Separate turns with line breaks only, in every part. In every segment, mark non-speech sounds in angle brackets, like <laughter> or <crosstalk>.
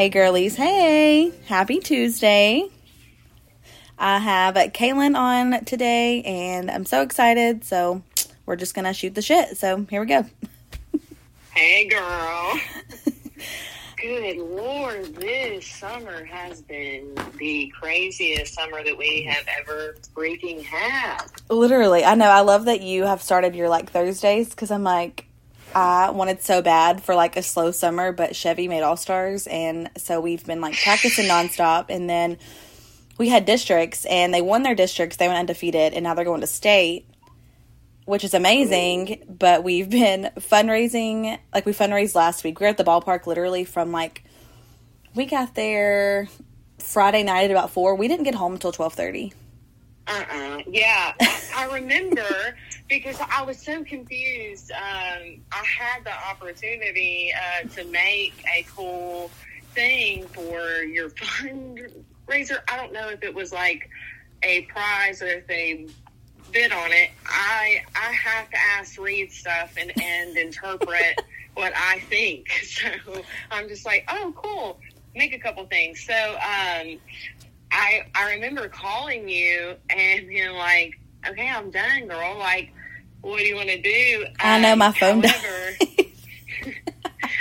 Hey, girlies. Hey, happy Tuesday. I have Kaelynn on today, and I'm so excited. So, we're just going to shoot the shit. So, here we go.
Hey, girl. <laughs> Good Lord, this summer has been the craziest summer that we have ever freaking had.
Literally. I know. I love that you have started your like Thursdays because I'm like, I wanted so bad for like a slow summer, but Chevy made All Stars, and so we've been like practicing nonstop. And then we had districts, and they won their districts. They went undefeated, and now they're going to state, which is amazing. But we've been fundraising, like we fundraised last week. We were at the ballpark literally from like we got there Friday night at about four. We didn't get home until twelve thirty.
Uh-uh. Yeah, I, remember because I was so confused. Um, I had the opportunity uh, to make a cool thing for your fundraiser. I don't know if it was like a prize or if they bid on it. I I have to ask read stuff and and interpret <laughs> what I think. <laughs> So I'm just like, oh, cool. Make a couple things. So um, I I remember calling you and being like, okay, I'm done, girl. Like, what do you want to do?
I know my phone
However, <laughs>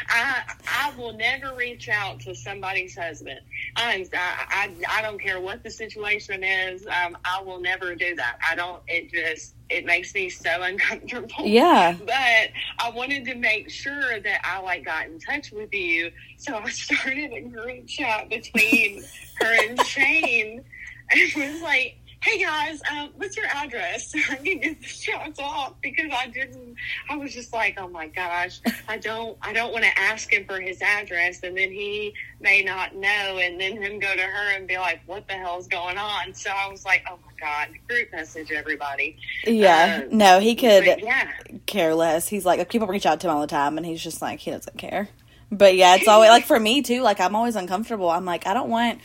I I will never reach out to somebody's husband. I'm, I, I I don't care what the situation is. Um, I will never do that. I don't. It just it makes me so <laughs> uncomfortable.
Yeah.
But I wanted to make sure that I like got in touch with you, so I <laughs> started a group chat between her and Shane, and was like, "Hey guys, um, what's your address? <laughs> I can get the shots off because I didn't. I was just like, oh my gosh, I don't, I don't want to ask him for his address, and then he may not know, and then him go to her and be like, what the hell's going on? So I was like, oh my god, group message everybody.
Yeah.
Um,
no, he could
yeah.
care less. He's like people reach out to him all the time, and he's just like he doesn't care. But yeah, it's always like for me too. Like I'm always uncomfortable. I'm like I don't want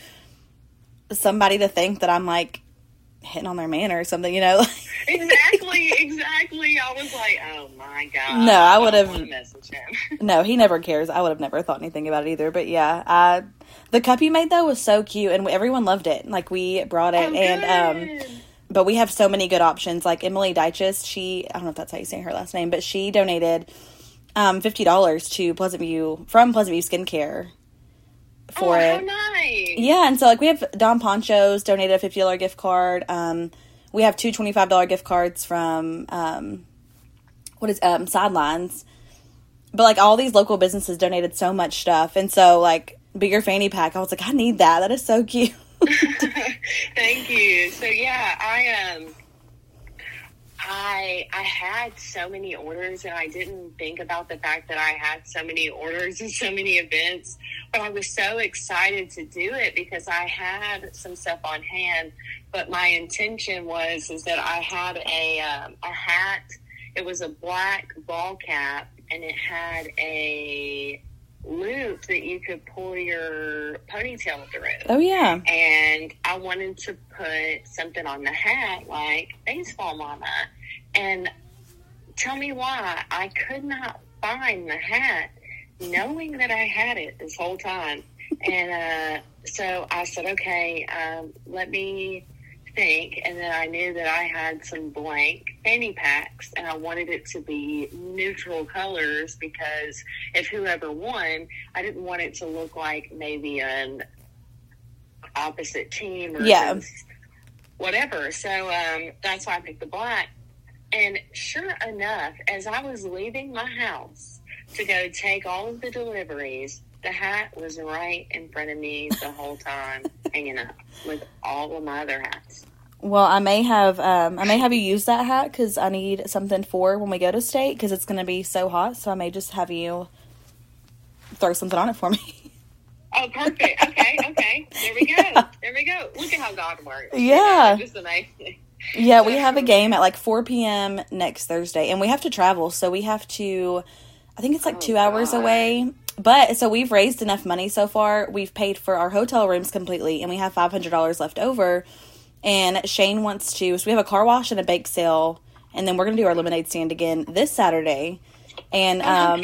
somebody to think that I'm like hitting on their man or something. You know? <laughs>
exactly, exactly. I was like, oh my god.
No, I
wanna message him. <laughs>
no, he never cares. I would have never thought anything about it either. But yeah, I, the cup you made though was so cute, and everyone loved it. Like we brought it,
Oh,
and um, but we have so many good options. Like Emily Dyches, she I don't know if that's how you say her last name, but she donated um fifty dollars to Pleasant View from Pleasant View Skincare for
oh,
it.
how nice.
Yeah, and so like we have Don Ponchos donated a fifty dollar gift card. Um, we have two twenty five dollar gift cards from um, what is um Sidelines. But like all these local businesses donated so much stuff, and so like bigger fanny pack. I was like, I need that. That is so <laughs> cute. <laughs>
Thank you. So yeah, I um I I had so many orders and I didn't think about the fact that I had so many orders <laughs> and so many events, but I was so excited to do it because I had some stuff on hand, but my intention was is that I had a um, a hat. It was a black ball cap and it had a loop that you could pull your ponytail through
oh yeah,
and I wanted to put something on the hat like baseball mama. And tell me why I could not find the hat, knowing that I had it this whole time. And uh, so I said, okay, um, let me think. And then I knew that I had some blank fanny packs, and I wanted it to be neutral colors because if whoever won, I didn't want it to look like maybe an opposite team or
Yeah.
whatever. So um, that's why I picked the black. And sure enough, as I was leaving my house to go take all of the deliveries, the hat was right in front of me the whole time, hanging up with all of my other hats.
Well, I may have um, I may have you use that hat because I need something for when we go to state because it's going to be so hot. So I may just have you throw something on it for me.
Oh, perfect. Okay, okay. There we go. <laughs> There we go. Look at how God works.
Yeah.
Just amazing.
yeah, we have a game at like 4 p.m. next Thursday, and we have to travel, so we have to. I think it's like
Oh,
two hours away. But so we've raised enough money so far. We've paid for our hotel rooms completely, and we have five hundred dollars left over. And Shane wants to. So we have a car wash and a bake sale, and then we're gonna do our lemonade stand again this Saturday. And um.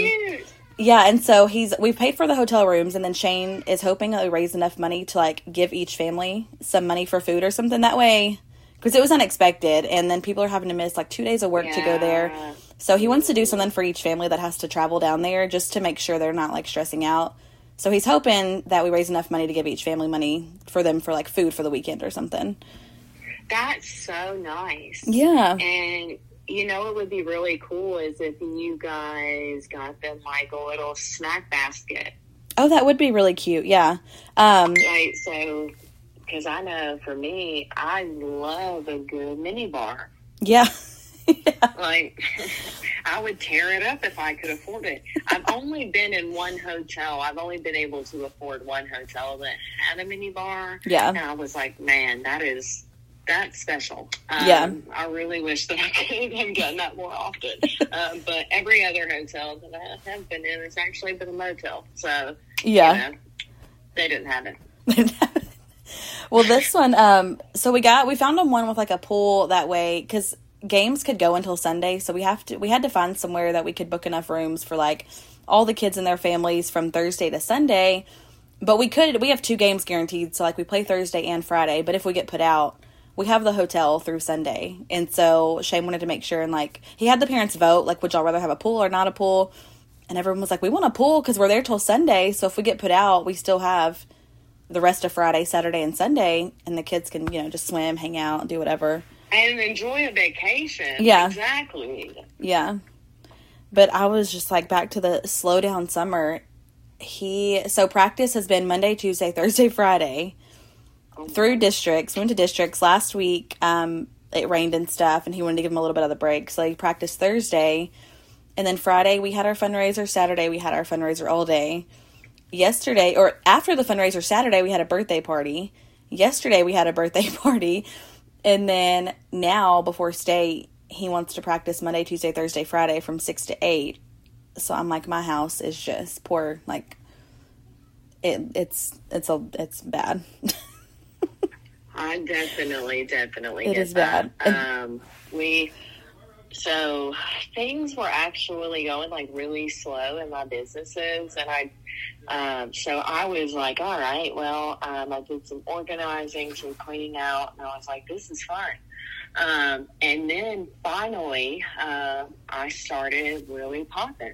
Yeah, and so he's we paid for the hotel rooms, and then Shane is hoping that we raise enough money to like give each family some money for food or something. That way, because it was unexpected, and then people are having to miss like two days of work to go there. So he wants to do something for each family that has to travel down there, just to make sure they're not like stressing out. So he's hoping that we raise enough money to give each family money for them for like food for the weekend or something.
That's so nice.
Yeah,
And you know what would be really cool is if you guys got them like a little snack basket.
Oh, that would be really cute. Yeah. Um,
Like so because I know for me, I love a good mini bar.
yeah. <laughs> yeah.
Like <laughs> I would tear it up if I could afford it. I've only been in one hotel. I've only been able to afford one hotel that had a mini bar.
Yeah.
And I was like, man, that is that's special. Um,
Yeah.
I really wish that I <laughs> could have done that more often. um, but every other hotel that I have been in has actually been a motel. So
Yeah.
you know, <laughs> they didn't have it.
well, this one, um, so we got we found them one with like a pool that way because games could go until Sunday, so we have to we had to find somewhere that we could book enough rooms for like all the kids and their families from Thursday to Sunday. But we could we have two games guaranteed, so like we play Thursday and Friday. But if we get put out, we have the hotel through Sunday, and so Shane wanted to make sure and like he had the parents vote like would y'all rather have a pool or not a pool, and everyone was like we want a pool because we're there till Sunday. So if we get put out, we still have the rest of Friday, Saturday, and Sunday, and the kids can you know just swim, hang out, do whatever.
And enjoy a vacation.
Yeah.
Exactly.
Yeah. But I was just like back to the slow down summer. He so practice has been Monday, Tuesday, Thursday, <laughs> Friday through districts. Went to districts last week. Um, it rained and stuff, and he wanted to give him a little bit of the break, so he practiced Thursday, and then Friday we had our fundraiser. Saturday we had our fundraiser all day. Yesterday or after the fundraiser Saturday we had a birthday party. Yesterday we had a birthday <laughs> party, and then now before state he wants to practice Monday, Tuesday, Thursday, Friday from six to eight. So I'm like, my house is just poor. Like, it, it's it's a it's bad. <laughs>
I definitely, definitely.
It is bad.
Um, we so things were actually going like really slow in my businesses, and I. Um, so I was like, all right, well, um, I did some organizing, some cleaning out, and I was like, this is fun. Um, and then finally, uh, I started really popping.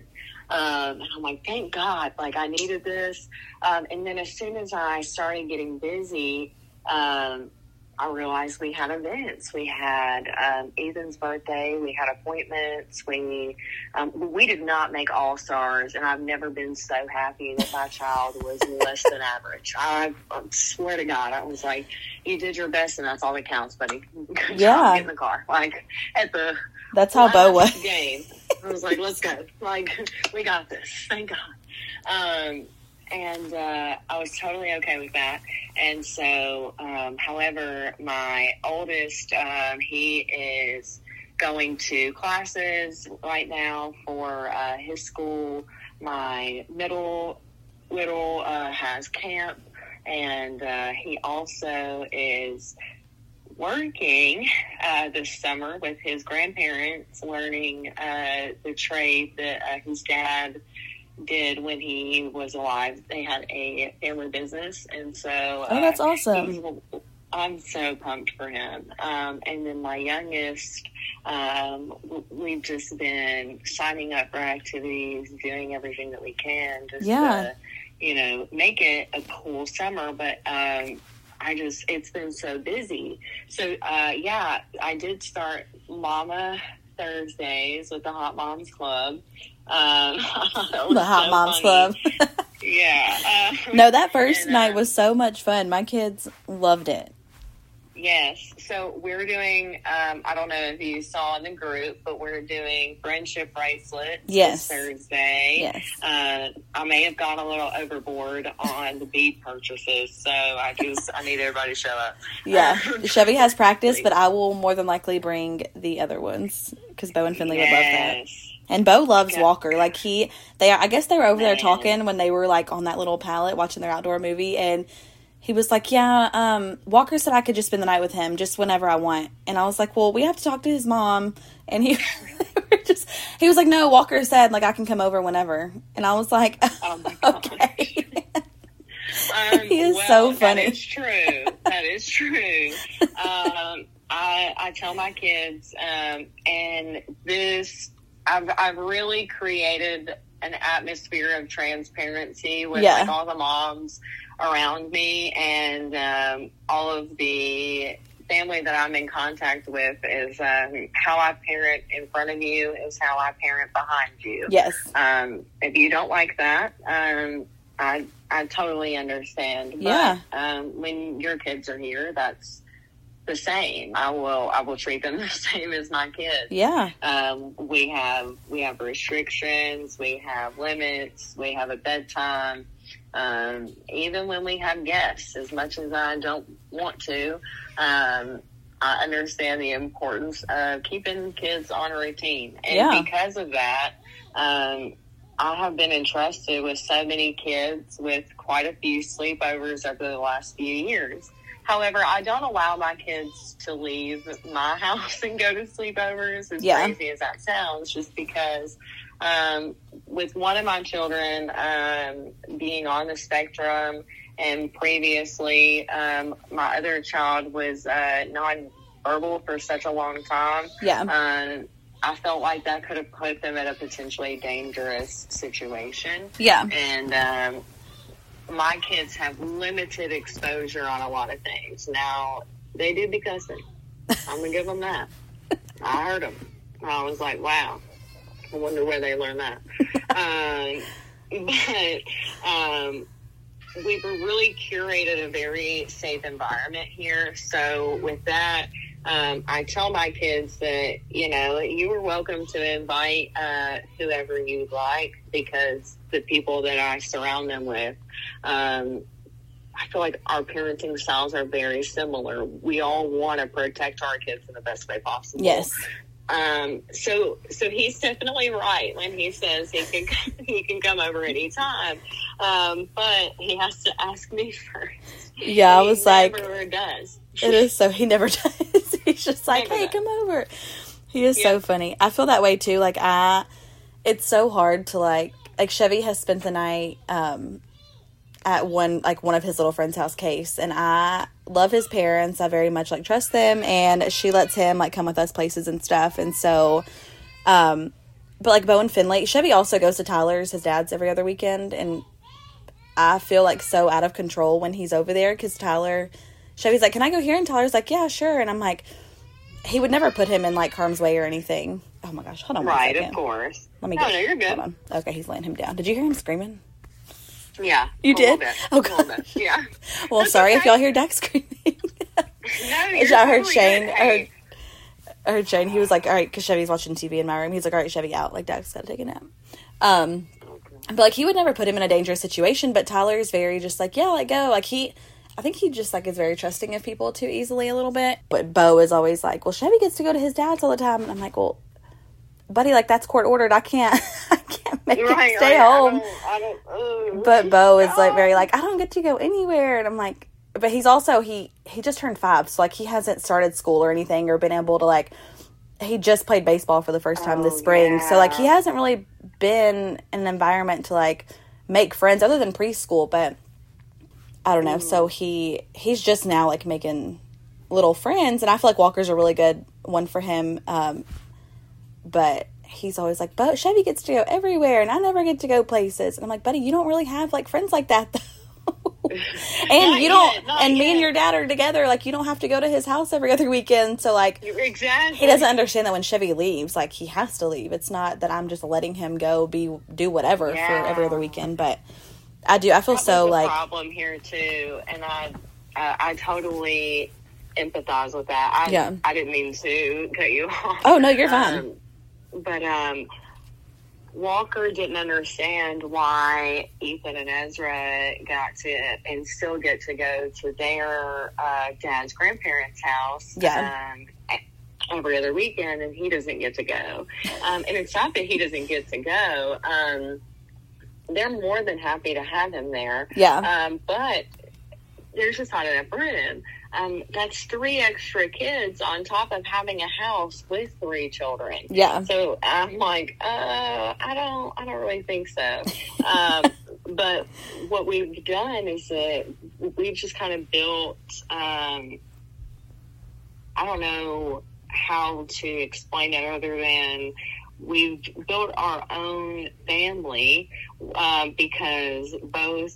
Um, and I'm like, thank God, like I needed this. Um, and then as soon as I started getting busy, um, I realized we had events. We had um, Ethan's birthday. We had appointments. We um, we did not make all stars, and I've never been so happy that my child was less than average. I, I swear to God, I was like, "You did your best, and that's all that counts, buddy." Good <laughs>
Yeah.
get in the car. Like at the
That's how Bo was.
game. I was like, let's go. Like, <laughs> we got this. Thank God. Um, and uh, I was totally okay with that. And so, um, however, my oldest, um, he is going to classes right now for uh, his school. My middle little uh, has camp, and uh, he also is working uh, this summer with his grandparents, learning uh, the trade that uh, his dad did when he was alive. They had a family business, and so uh,
Oh, that's awesome.
I'm so pumped for him. Um, and then my youngest, um, we've just been signing up for activities, doing everything that we can, just
Yeah.
to, you know, make it a cool summer. But um, I just, it's been so busy. So, uh, yeah, I did start Mama Thursdays with the Hot Moms Club. Um, <laughs>
The Hot
so
Moms
funny.
Club. <laughs>
Yeah. Uh, <laughs>
no, that first
And,
night
uh,
was so much fun. My kids loved it.
Yes. So we're doing, um, I don't know if you saw in the group, but we're doing friendship bracelets
Yes.
this Thursday.
Yes.
Uh, I may have gone a little overboard on the bead purchases, so I just, I need everybody to show up.
Yeah.
Um,
Chevy has practice, but I will more than likely bring the other ones because Bo and Finley would love that. And Bo loves
Yeah.
Walker. Like he, they, I guess they were over there talking when they were like on that little pallet watching their outdoor movie, and he was like, "Yeah, um, Walker said I could just spend the night with him just whenever I want." And I was like, "Well, we have to talk to his mom." And he <laughs> just he was like, "No, Walker said like I can come over whenever." And I was like,
Oh <laughs>
"Okay." <laughs>
Um,
He is
well,
so funny.
That is true. That is true. Um, I I tell my kids, um, and this I've I've really created an atmosphere of transparency with
Yeah.
like all the moms around me and um, all of the family that I'm in contact with is um, how I parent in front of you is how I parent behind you.
yes,
Um, if you don't like that, um, I I totally understand. But,
Yeah.
Um, when your kids are here, that's the same. I will I will treat them <laughs> the same as my kids.
yeah,
Um, we have we have restrictions, we have limits, we have a bedtime. Um, even when we have guests, as much as I don't want to, um, I understand the importance of keeping kids on a routine, and
Yeah.
because of that, um, I have been entrusted with so many kids with quite a few sleepovers over the last few years. However, I don't allow my kids to leave my <laughs> house and go to sleepovers, as
Yeah.
crazy as that sounds, just because um, with one of my children um, being on the spectrum and previously um, my other child was uh, nonverbal for such a long time,
yeah,
um, I felt like that could have put them in a potentially dangerous situation.
yeah,
And um, my kids have limited exposure on a lot of things. Now, they do be cussing. I'm going to give them that. I heard them. I was like, wow. I wonder where they learned that. <laughs> um, but um, we've really curated a very safe environment here. So, with that, um, I tell my kids that, you know, you are welcome to invite uh, whoever you'd like because the people that I surround them with, um, I feel like our parenting styles are very similar. We all want to protect our kids in the best way possible.
yes,
Um, so, so he's definitely right when he says he can <laughs> he can come over anytime, um, but he has to ask me <laughs> first.
yeah. I was like,
does.
It is <laughs> so he never <laughs> does. He's just like, hey, come over. He is so funny. I feel that way too. Like I, it's so hard to like like Chevy has spent the night um at one like one of his little friend's house case and I love his parents. I very much like trust them and she lets him like come with us places and stuff. And so um but like Bo and Finley, Chevy also goes to Tyler's, his dad's every other weekend and I feel like so out of control when he's over there because Tyler, Chevy's like, "Can I go here?" And Tyler's like, "Yeah, sure." And I'm like, he would never put him in like harm's way or anything. Oh my gosh, hold on,
Right,
second.
of course.
Let me
No,
get.
no, you're good.
Hold on. Okay, he's laying him down. Did you hear him screaming?
Yeah,
You did?
bit,
Oh,
bit. Yeah. <laughs>
Well,
That's
sorry if y'all hear Dak screaming. <laughs>
No,
I
you're
heard Shane. I heard, I heard Shane. He was like, "All right," because Chevy's watching TV in my room. He's like, "All right, Chevy out." Like Dak's got to take a nap. Um, but like he would never put him in a dangerous situation. But Tyler's very just like, "Yeah, let go." Like he. I think he just like is very trusting of people too easily a little bit. But Bo is always like, "Well, Chevy gets to go to his dad's all the time," and I'm like, "Well, buddy, like that's court ordered. I can't, <laughs> I can't make
right,
him stay
right.
home."
I don't, I don't, uh,
But Bo is like very like, I don't get to go anywhere, and I'm like, but he's also he he just turned five, so like he hasn't started school or anything or been able to like. He just played baseball for the first time this
Oh,
spring, so like he hasn't really been in an environment to like make friends other than preschool. But I don't know. So he he's just now like making little friends, and I feel like Walker's a really good one for him. Um, but he's always like, "But Chevy gets to go everywhere, and I never get to go places." And I'm like, "Buddy, you don't really have like friends like that, <laughs> though." <laughs> and
Not
you don't.
yet,
and me and your dad are together. Like, you don't have to go to his house every other weekend. So like,
Exactly.
he doesn't understand that when Chevy leaves, like he has to leave. It's not that I'm just letting him go be do whatever for every other weekend. But I do. I feel so like
problem here too, and I, uh, I totally empathize with that. I,
Yeah.
I didn't mean to cut you <laughs> off.
Oh, no, you're fine.
Um, but um, Walker didn't understand why Ethan and Ezra got to and still get to go to their uh, dad's grandparents' house.
Yeah.
Um, every other weekend, and he doesn't get to go. Um, and it's not that he doesn't get to go. Um, they're more than happy to have him there.
yeah,
Um, but there's just not enough room. Um, that's three extra kids on top of having a house with three children.
Yeah.
So I'm like, uh, I don't, I don't really think so. <laughs> Um, but what we've done is that we've just kind of built. Um, I don't know how to explain it other than we've built our own family um, because both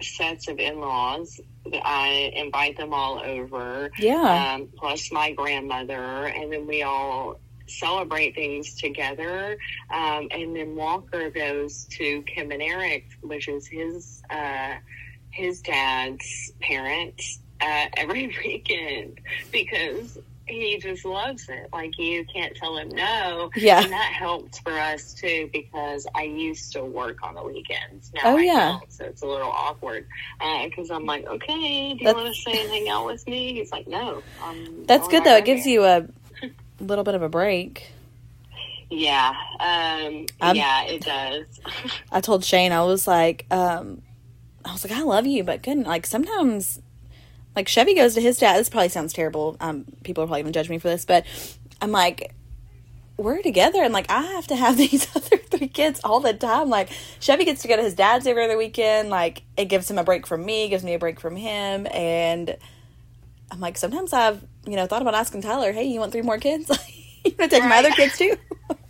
sets of in-laws i invite them all over
Yeah.
um, plus my grandmother and then we all celebrate things together um, and then walker goes to kim and eric which is his uh, his dad's parents uh, <laughs> every weekend because he just loves it. Like you can't tell him no.
Yeah.
And that helped for us too because I used to work on the weekends. Now
Oh,
I
yeah.
don't, so it's a little awkward because I'm like, okay, do you want to stay and hang out with me? He's like, no. I'm
That's good though. It gives you a <laughs> little bit of a break.
Yeah. Um, yeah, it does. <laughs>
I told Shane, I was like, um, I was like, I love you, but good. Like sometimes, like Chevy goes to his dad. This probably sounds terrible. Um, people are probably gonna judge me for this, but I'm like, we're together, and like I have to have <laughs> these other three kids all the time. Like Chevy gets to go to his dad's every other weekend. Like it gives him a break from me, gives me a break from him, and I'm like, sometimes I've you know thought about asking Tyler, hey, you want three more kids? <laughs> you want to take my other kids too? <laughs>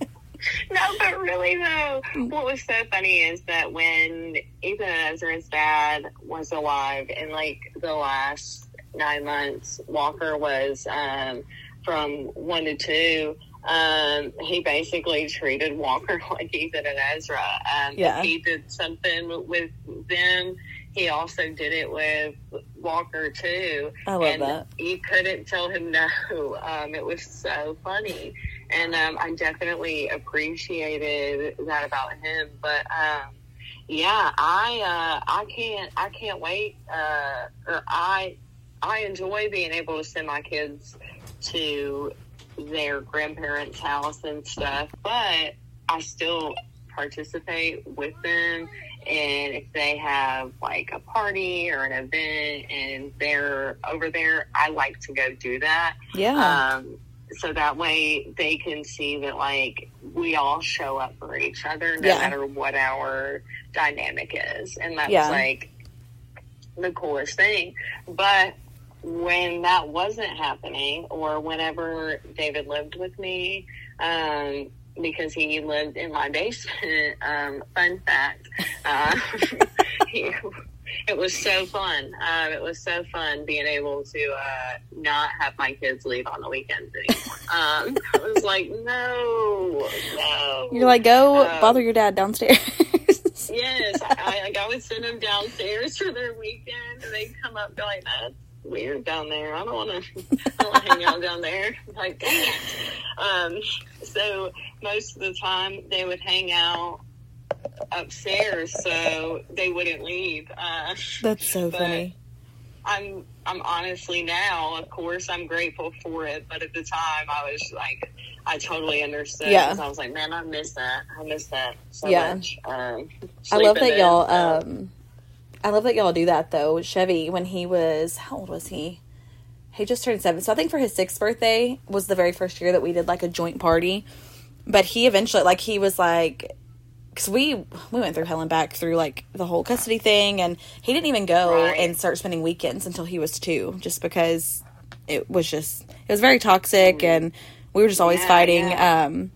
<laughs>
No, but really though, what was so funny is that when Ethan and Ezra's dad was alive in like the last nine months, Walker was um, from one to two. Um, he basically treated Walker <laughs> like Ethan and Ezra. Um,
Yeah.
He did something with them, he also did it with Walker too.
I love
and
that.
You couldn't tell him no. <laughs> Um, it was so funny and um, I definitely appreciated that about him. But um, yeah, I uh, I can't I can't wait. Uh, or I I enjoy being able to send my kids to their grandparents' house and stuff, but I still participate with them. And if they have like a party or an event and they're over there, I like to go do that
Yeah,
um, so that way they can see that like we all show up for each other no
Yeah.
matter what our dynamic is and that's
Yeah.
like the coolest thing but when that wasn't happening or whenever david lived with me um, because he lived in my basement <laughs> um, fun fact uh, <laughs> he, it was so fun. Um, it was so fun being able to uh, not have my kids leave on the weekends anymore. <laughs> Um, I was like, no, no.
you're like go
um,
bother your dad downstairs. <laughs>
yes. I, I, like, I would send them downstairs for their weekend, and they'd come up like, that's weird down there. I don't want to. <laughs> I don't hang out down there. Like, dang it. Um, so most of the time they would hang out upstairs, so they wouldn't leave. Uh,
That's so funny.
I'm I'm honestly now, of course, I'm grateful for it. But at the time, I was like, I totally understood.
Yeah.
I was like, man, I miss that. I miss that so
Yeah.
much. Um,
I love that y'all.
so-
Um, I love that y'all do that though. Chevy, when he was how old was he? He just turned seven, so I think for his sixth birthday was the very first year that we did like a joint party. But he eventually, like, he was like, because we we went through hell and back through like the whole custody thing, and he didn't even go
Right.
and start spending weekends until he was two, just because it was just it was very toxic, and we were just always
Yeah,
fighting.
yeah.
Um,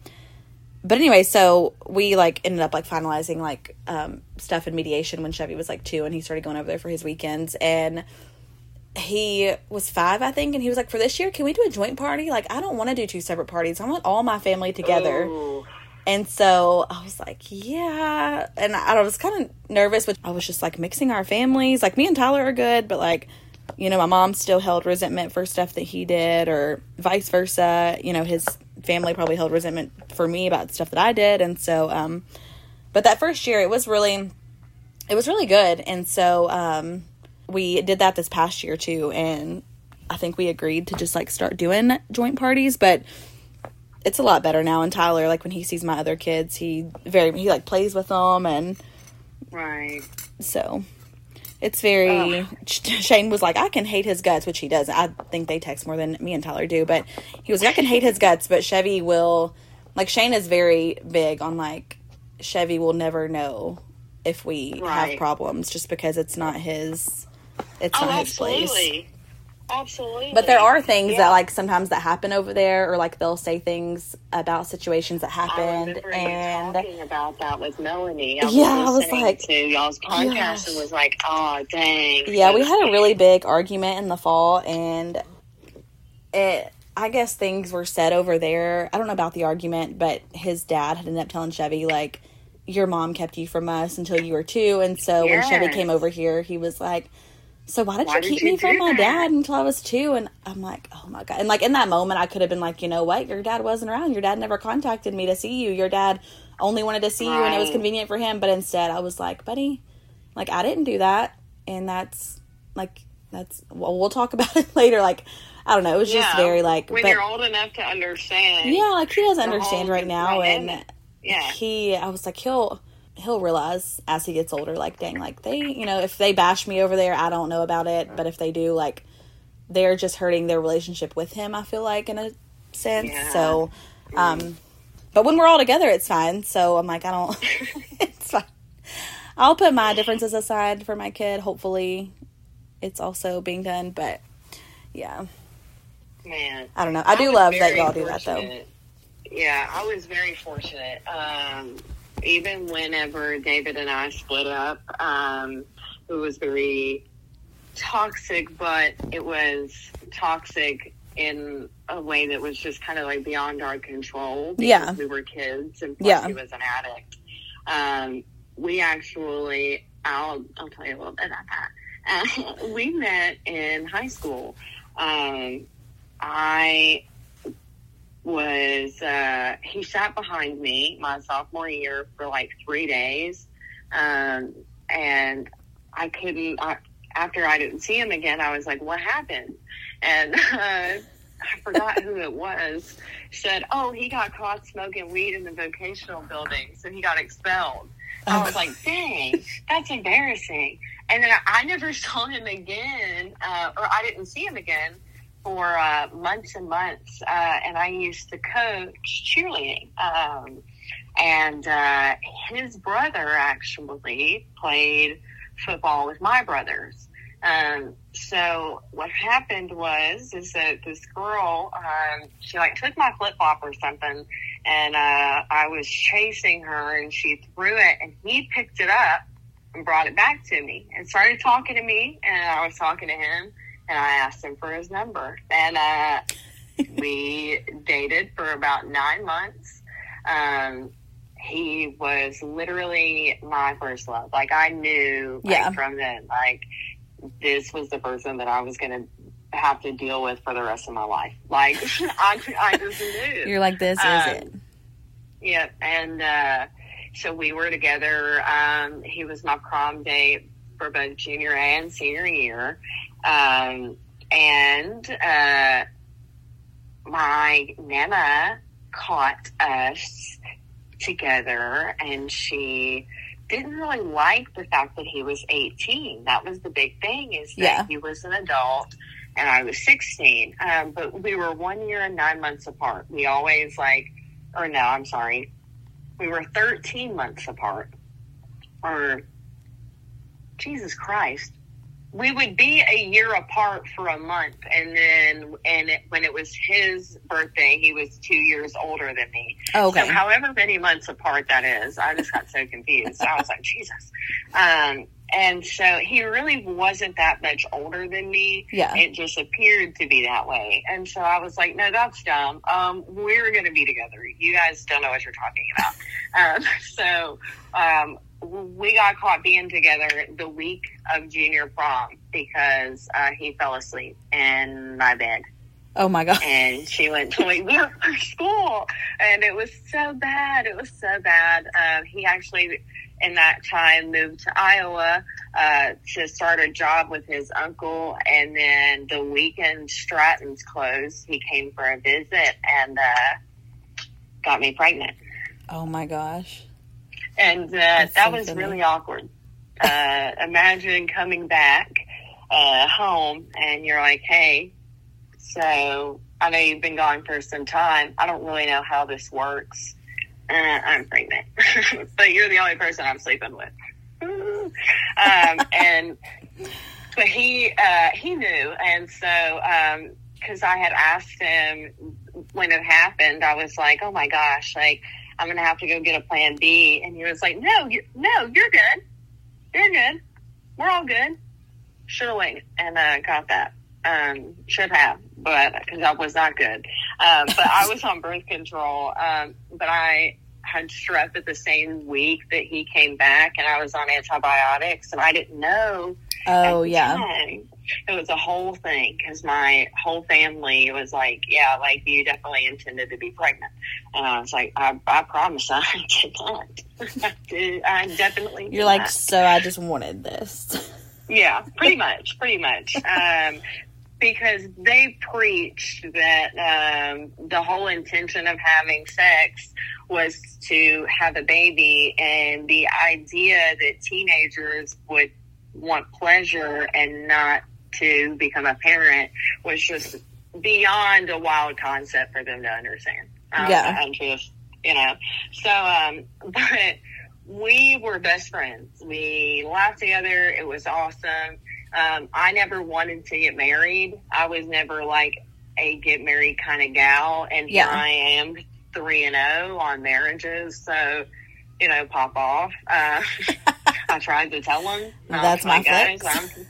but anyway, so we like ended up like finalizing like um, stuff in mediation when Chevy was like two, and he started going over there for his weekends. And he was five, I think, and he was like, "For this year, can we do a joint party? Like, I don't want to do two separate parties. I want all my family together."
Ooh.
And so I was like, "Yeah," and I, I was kind of nervous, but I was just like mixing our families. Like me and Tyler are good, but like. You know, my mom still held resentment for stuff that he did, or vice versa. You know, his family probably held resentment for me about stuff that I did, and so, um, but that first year it was really it was really good and so um we did that this past year too and i think we agreed to just like start doing joint parties but it's a lot better now and tyler like when he sees my other kids he very he like plays with them and
Right.
so It's very. <laughs> Shane was like, I can hate his guts, which he does. I think they text more than me and Tyler do, but he was like, I can hate his guts, but Chevy will. Like Shane is very big on like Chevy will never know if we have problems just because it's not his. It's
Oh,
not his place.
Absolutely.
But there are things
Yeah.
that like sometimes that happen over there, or like they'll say things about situations that happened, and
talking about that with Melanie. I
Yeah, I was like,
to y'all's podcast and was like, oh, dang.
yeah, we had a really big argument in the fall, and it. I guess things were said over there. I don't know about the argument, but his dad had ended up telling Chevy like, "Your mom kept you from us until you were two, and so when Chevy came over here, he was like." So why did
Why
you
did
keep
you
me from my
that?"
dad until I was two? And I'm like, oh my god! And like in that moment, I could have been like, you know what? Your dad wasn't around. Your dad never contacted me to see you. Your dad only wanted to see you, and it was convenient for him. But instead, I was like, buddy, like I didn't do that, and that's like that's well, we'll talk <laughs> about it later. Like I don't know, it was just very like,
when
but
you're old enough to understand.
yeah, like he doesn't understand right now, and.
Yeah.
he, I was like, he'll he'll realize as he gets older, like, dang, like they, you know, if they bash me over there, I don't know about it, but if they do, like, they're just hurting their relationship with him. I feel like in a sense.
Yeah.
So, um, but when we're all together, it's fine. So I'm like, I don't. <laughs> <laughs> it's fine. I'll put my differences aside for my kid. Hopefully, it's also being done. But yeah,
Man.
I don't know. I do love that y'all do that though.
Yeah, I was very fortunate. Um, even whenever David and I split up, um, it was very toxic, but it was toxic in a way that was just kind of like beyond our control. Because
Yeah.
we were kids, and plus
Yeah.
he was an addict. Um, we actually, I'll, I'll tell you a little bit about that. Uh, <laughs> we met in high school. Um, I was uh, he sat behind me my sophomore year for like three days, um, and I couldn't. I, after I didn't see him again, I was like, "What happened?" And <laughs> uh, I forgot who it was. Said, "Oh, he got caught smoking weed in the vocational building, so he got expelled." I was like, "Dang, that's embarrassing." And then I, I never <laughs> saw him again, uh, or I didn't see him again for uh, months and months. Uh, and I used to coach cheerleading. Um, and uh, his brother actually played football with my brothers. Um, so what happened was is that this girl, um, she like took my flip flop or something, and uh, I was chasing her, and she threw it, and he picked it up and brought it back to me, and started talking to me, and I was talking to him, and I asked him for his number, and uh, we dated for about nine months. Um, he was literally my first love. Like I knew like,
Yeah.
from then, like this was the person that I was going to have to deal with for the rest of my life. Like <laughs> I, I just knew.
You're like, this
Um,
is it.
Yeah, and uh, so we were together. Um, he was my prom date for both junior and senior year, um, and uh, my nana caught us together, and she didn't really like the fact that he was 18. That was the big thing is that
Yeah.
he was an adult and I was 16. Um, but we were one year and nine months apart. We always like, or no, I'm sorry. We were 13 months apart. Or, Jesus Christ. We would be a year apart for a month, and then, and it, when it was his birthday, he was two years older than me.
Oh, okay.
So however many months apart that is, I just got so confused. I was like, Jesus. Um, and so he really wasn't that much older than me.
Yeah.
It just appeared to be that way. And so I was like, no, that's dumb. Um, we're going to be together. You guys don't know what you're talking about. <laughs> um, so, um, we got caught being together the week of junior prom because uh, he fell asleep in my bed.
Oh my god.
and she went to like work for school. And it was so bad. It was so bad. Um, he actually in that time moved to iowa uh, to start a job with his uncle. And then the weekend stratton's closed he came for a visit and uh, got me pregnant.
Oh my gosh.
And uh, that
so
was
funny.
really awkward uh, imagine coming back uh, home and you're like, hey, so I know you've been gone for some time. I don't really know how this works. Uh, I'm pregnant, <laughs> but you're the only person I'm sleeping with. <laughs> um, and but he uh, he knew, and so because um, I had asked him when it happened, I was like, oh my gosh, like I'm gonna have to go get a plan B, and he was like, no, you're, no, you're good, you're good, we're all good. Should have waited and uh, got that. Um, should have, but because I was not good. Um, but I was on birth control. Um, but I had strep at the same week that he came back, and I was on antibiotics, and I didn't know.
Oh yeah.
Time. It was a whole thing because my whole family was like, "Yeah, like you definitely intended to be pregnant," and I was like, "I, I promise I <laughs> did not. I, did, I definitely."
You're like, so I just wanted this.
yeah, <laughs> pretty much, pretty much. Um, because they preached that um, the whole intention of having sex was to have a baby, and the idea that teenagers would want pleasure and not to become a parent was just beyond a wild concept for them to understand. Um,
yeah,
I'm just you know, so um, <laughs> but we were best friends. We laughed together. It was awesome. Um, I never wanted to get married. I was never like a get married kind of gal, and
Yeah.
I am, three and zero on marriages. So, you know, pop off. Uh, <laughs> I tried to tell them.
That's
like,
my
I'm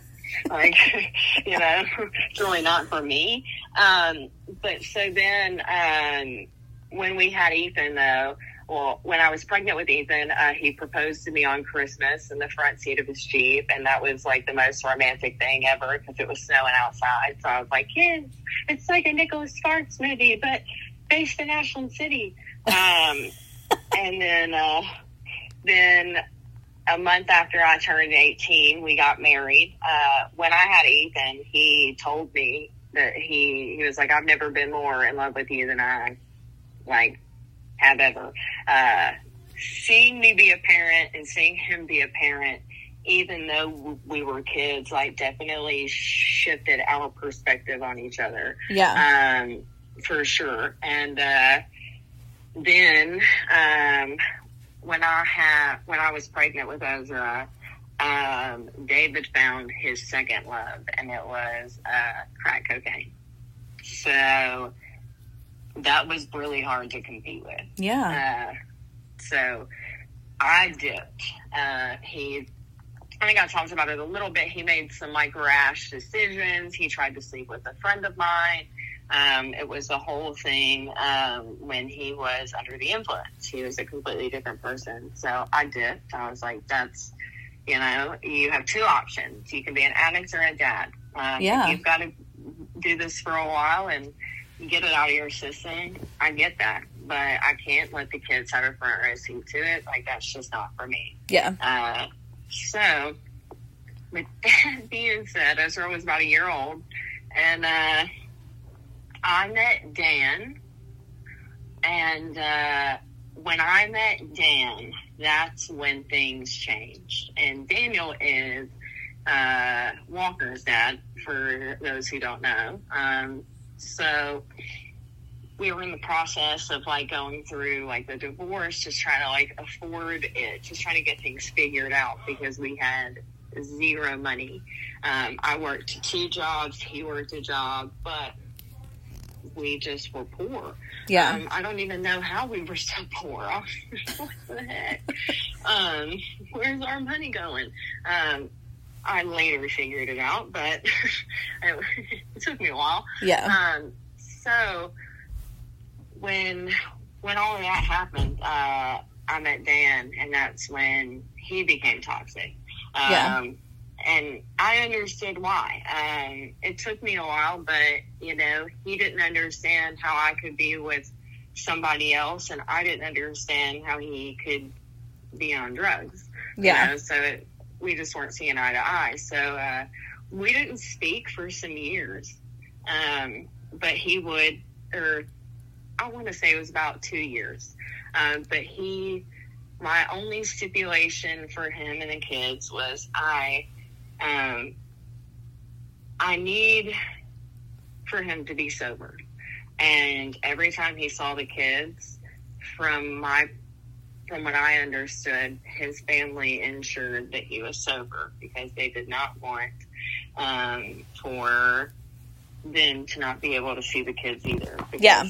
like, <laughs> you know, it's really not for me. Um, but so then, um, when we had Ethan, though, well, when I was pregnant with Ethan, uh, he proposed to me on Christmas in the front seat of his Jeep. And that was like the most romantic thing ever because it was snowing outside. So I was like, kids, it's like a Nicholas Sparks movie, but based in Ashland City. Um, <laughs> and then, uh, then a month after I turned 18, we got married. Uh, when I had Ethan, he told me that he, he was like, I've never been more in love with you than I, like, have ever. Uh, seeing me be a parent and seeing him be a parent, even though we were kids, like, definitely shifted our perspective on each other
Yeah.
um, for sure. And uh, then um, when I had when I was pregnant with Ezra, um, David found his second love, and it was uh, crack cocaine. So that was really hard to compete with.
yeah.
Uh, so I dipped. Uh, he, I think I talked about it a little bit. He made some like rash decisions. He tried to sleep with a friend of mine. Um, it was the whole thing um, when he was under the influence. He was a completely different person. So I dipped. I was like, that's, you know, you have two options. You can be an addict or a dad. Um,
Yeah.
You've got to do this for a while and get it out of your system. I get that, but I can't let the kids have a front row seat to it. Like that's just not for me.
Yeah.
Uh, so, with <laughs> that being said, Ezra was about a year old, and uh, I met Dan. And uh, when I met Dan, that's when things changed. And Daniel is uh, Walker's dad, for those who don't know. Um, so we were in the process of like going through like the divorce, just trying to like afford it, just trying to get things figured out because we had zero money. Um, I worked two jobs, he worked a job, but we just were poor.
Yeah.
Um, I don't even know how we were so poor. <laughs> What the heck? Um, where's our money going? Um, I later figured it out, but it, <laughs> it took me a while.
yeah.
Um, so when when all of that happened, uh, I met Dan, and that's when he became toxic. Um,
Yeah.
And I understood why. Um, it took me a while, but you know, he didn't understand how I could be with somebody else, and I didn't understand how he could be on drugs. you
Yeah.
know, so it, we just weren't seeing eye to eye. So uh, we didn't speak for some years. Um, but he would, or I want to say it was about two years. Um, but he my only stipulation for him and the kids was I, um, I need for him to be sober. And every time he saw the kids, from my from what I understood, his family ensured that he was sober because they did not want um, for them to not be able to see the kids either. Because,
Yeah.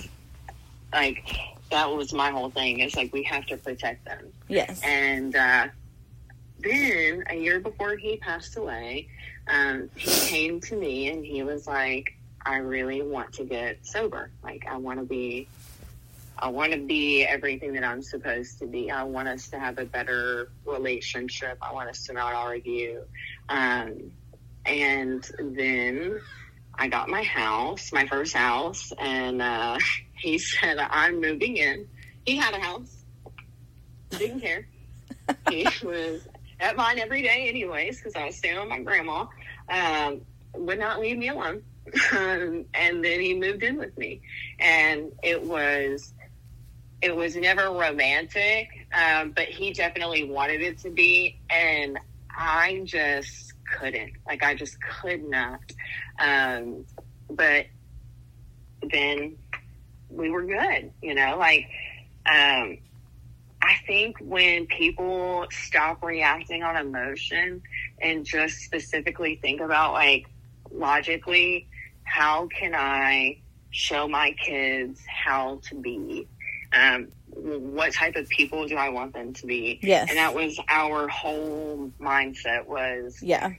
Like, that was my whole thing. It's like, we have to protect them.
Yes.
And uh, then, a year before he passed away, um, he came to me and he was like, I really want to get sober. Like, I want to be I want to be everything that I'm supposed to be. I want us to have a better relationship. I want us to not argue. Um, and then I got my house, my first house, and uh, <laughs> he said, I'm moving in. He had a house, didn't care. <laughs> he was at mine every day, anyways, because I was staying with my grandma. Um, would not leave me alone. <laughs> Um, and then he moved in with me, and it was it was never romantic, um, but he definitely wanted it to be, and I just couldn't. Like I just could not. Um, but then we were good, you know. Like um, I think when people stop reacting on emotion and just specifically think about like logically, how can I show my kids how to be? Um, what type of people do I want them to be?
Yes.
And that was our whole mindset was
Yeah.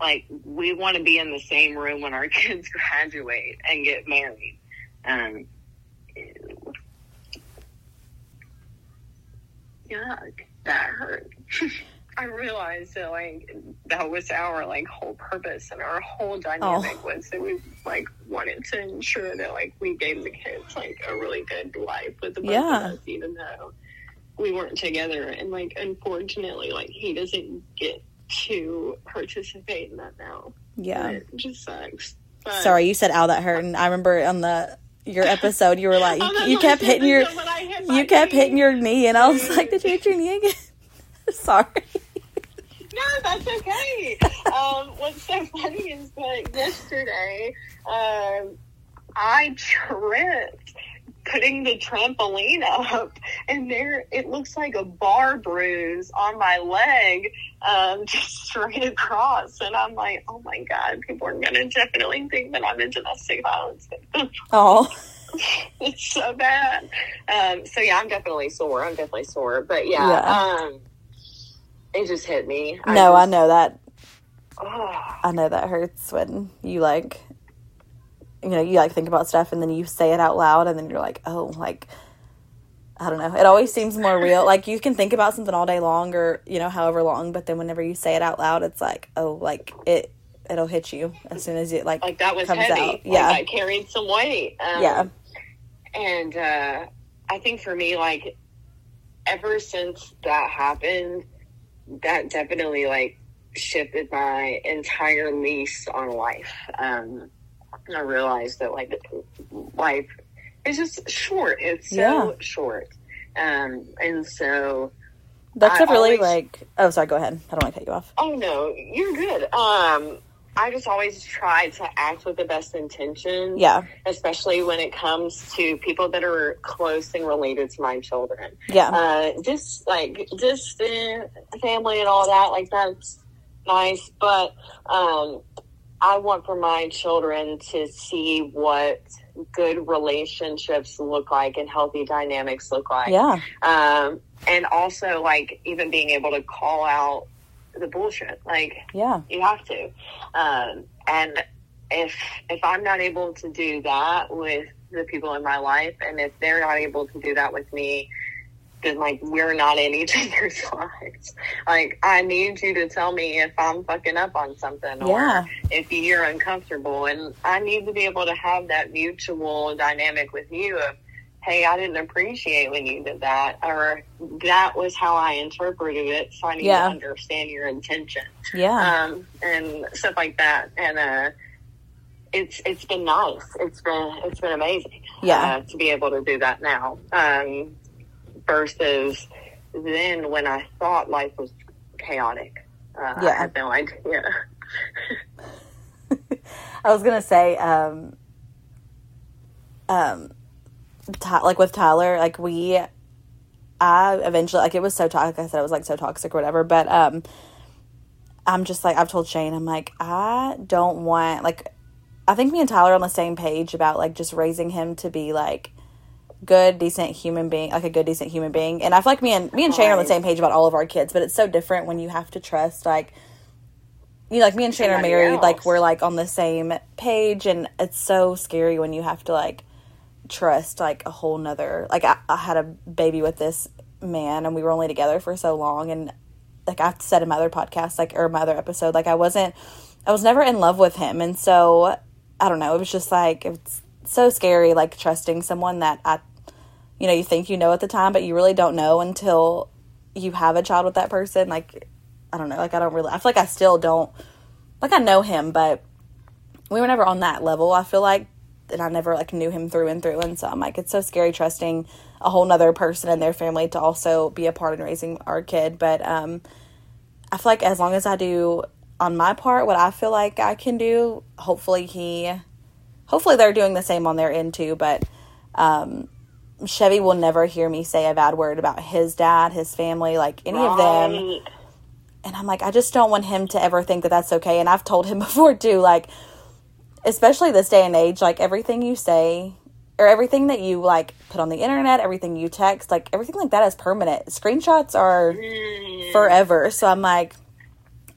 like we want to be in the same room when our <laughs> kids graduate and get married. Um, yuck, that hurt. <laughs> I realized that like that was our like whole purpose and our whole dynamic oh. was that we like wanted to ensure that like we gave the kids like a really good life with the both
Yeah.
of us, even though we weren't together. And like unfortunately, like he doesn't get to participate in that now.
Yeah.
It just sucks. But-
Sorry, you said ow that hurt and I remember on the your episode you were like you, <laughs>
not
you kept hitting your
say that, but I hit
you kept
knee.
hitting your knee and I was like, Did you hit your knee again? <laughs> Sorry.
No, that's okay. um, what's so funny is that yesterday, um, I tripped putting the trampoline up, and there it looks like a bar bruise on my leg, um, <laughs> just straight across. And I'm like, oh my god, people are gonna definitely think that I'm a domestic violence. <laughs>
Oh.
it's so bad. Um, so yeah, I'm definitely sore. I'm definitely sore. But yeah,
Yeah.
um, it just hit me.
No, I
just-
know that
Oh, <sighs>
I know that hurts when you like you know, you like think about stuff and then you say it out loud and then you're like, oh, like I don't know. It always seems more real. Like you can think about something all day long or, you know, however long, but then whenever you say it out loud, it's like, oh, like it it'll hit you as soon as it like,
like that was
comes
heavy.
out.
Like,
Yeah.
I carried some weight. Um,
yeah.
And uh, I think for me, like, ever since that happened, that definitely, like, shifted my entire lease on life. Um, I realized that, like, life is just short. It's so
Yeah.
short. Um, and so,
That's
I
a really
always-
like oh sorry, go ahead. I don't want to cut you off.
oh no, you're good. Um, I just always try to act with the best intentions.
Yeah.
especially when it comes to people that are close and related to my children.
Yeah.
Uh, just like distant family and all that, like that's nice. But um, I want for my children to see what good relationships look like and healthy dynamics look like.
yeah.
Um, and also, like, even being able to call out the bullshit. Like,
Yeah.
you have to. Um, and if if I'm not able to do that with the people in my life, and if they're not able to do that with me, then like we're not in each <laughs> other's lives. Like I need you to tell me if I'm fucking up on something, or
Yeah.
if you're uncomfortable, and I need to be able to have that mutual dynamic with you of. Hey, I didn't appreciate when you did that, or that was how I interpreted it. So I need
Yeah.
to understand your intention
Yeah.
um, and stuff like that. And uh, it's it's been nice. It's been it's been amazing.
Yeah.
uh, to be able to do that now. Um, versus then when I thought life was chaotic. Uh,
Yeah.
I had no idea. <laughs> <laughs>
I was gonna say, um, um, Ty- like with Tyler, like we, I eventually like it was so toxic. Like I said it was like so toxic or whatever. But um, I'm just like I've told Shane, I'm like I don't want like, I think me and Tyler are on the same page about like just raising him to be like good, decent human being, like a good, decent human being. And I feel like me and me and Shane are on the same page about all of our kids, but it's so different when you have to trust like you know, like me and Shane are married, like we're like on the same page, and it's so scary when you have to like trust like a whole nother. Like I, I had a baby with this man, and we were only together for so long, and like I've said in my other podcast, like or my other episode, like I wasn't, I was never in love with him, and so I don't know. It was just like it's so scary, like trusting someone that I, you know, you think you know at the time, but you really don't know until you have a child with that person. Like I don't know, like I don't really. I feel like I still don't. Like I know him, but we were never on that level. I feel like, and I never like knew him through and through. And so I'm like, it's so scary trusting a whole nother person and their family to also be a part in raising our kid. But um, I feel like as long as I do on my part what I feel like I can do, hopefully he, hopefully they're doing the same on their end too. But um, Chevy will never hear me say a bad word about his dad, his family, like any of them and I'm like, I just don't want him to ever think that that's okay. And I've told him <laughs> before too, like, especially this day and age, like everything you say or everything that you like put on the internet, everything you text, like everything like that is permanent. Screenshots are
Mm.
forever. So I'm like,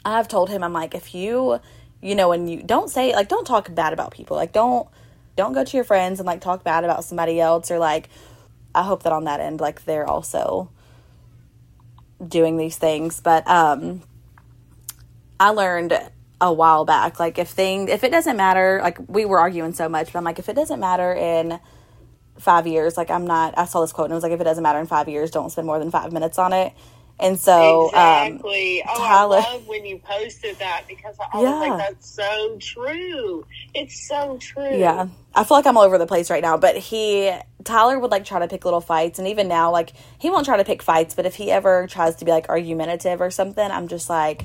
I've told him, I'm like, if you, you know, and you don't say like, don't talk bad about people, like, don't, don't go to your friends and like talk bad about somebody else or like, I hope that on that end, like, they're also doing these things. But um, I learned a while back, like, if thing, if it doesn't matter, like, we were arguing so much, but I'm like, if it doesn't matter in five years, like, I'm not. I saw this quote and it was like, if it doesn't matter in five years, don't spend more than five minutes on it. And so, um,
exactly. oh,
Tyler-
I love when you posted that because I was
Yeah.
like, "That's so true. It's so true."
Yeah. I feel like I'm all over the place right now, but he Tyler would like try to pick little fights and even now like he won't try to pick fights, but if he ever tries to be like argumentative or something, I'm just like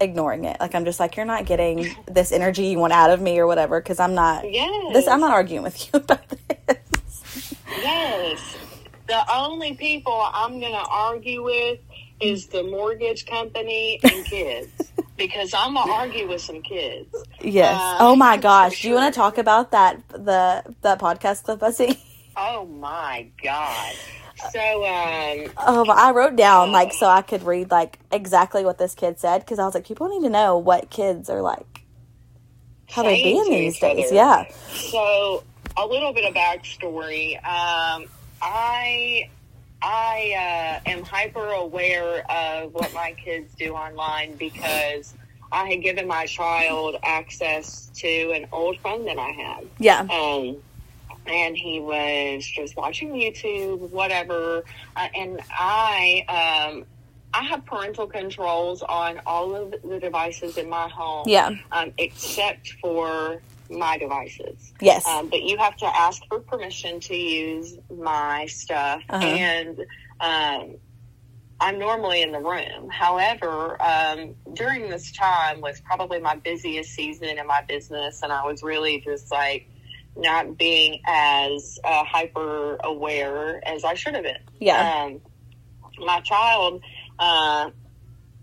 ignoring it. Like I'm just like you're not getting <laughs> this energy you want out of me or whatever cuz I'm not
Yes.
this I'm not arguing with <laughs> you about this.
Yes. The only people I'm going to argue with is the mortgage company and kids <laughs> because I'm going to argue with some kids.
Yes.
Uh,
oh my gosh. Do you want to talk about that the that podcast clip I see?
Oh my God. <laughs> So, um,
Um, I wrote down like so I could read like exactly what this kid said because I was like, people need to know what kids are like, how they're being these days.
other.
Yeah,
So a little bit of backstory. Um, I I uh, am hyper aware of what my kids do online because I had given my child access to an old phone that I had.
yeah,
Um, and he was just watching YouTube, whatever. Uh, and I, um, I have parental controls on all of the devices in my home,
yeah,
um, except for my devices.
yes,
Um, but you have to ask for permission to use my stuff.
Uh-huh.
And um, I'm normally in the room. However, um, during this time was probably my busiest season in my business, and I was really just like not being as uh, hyper aware as I should have been
yeah,
um, my child uh,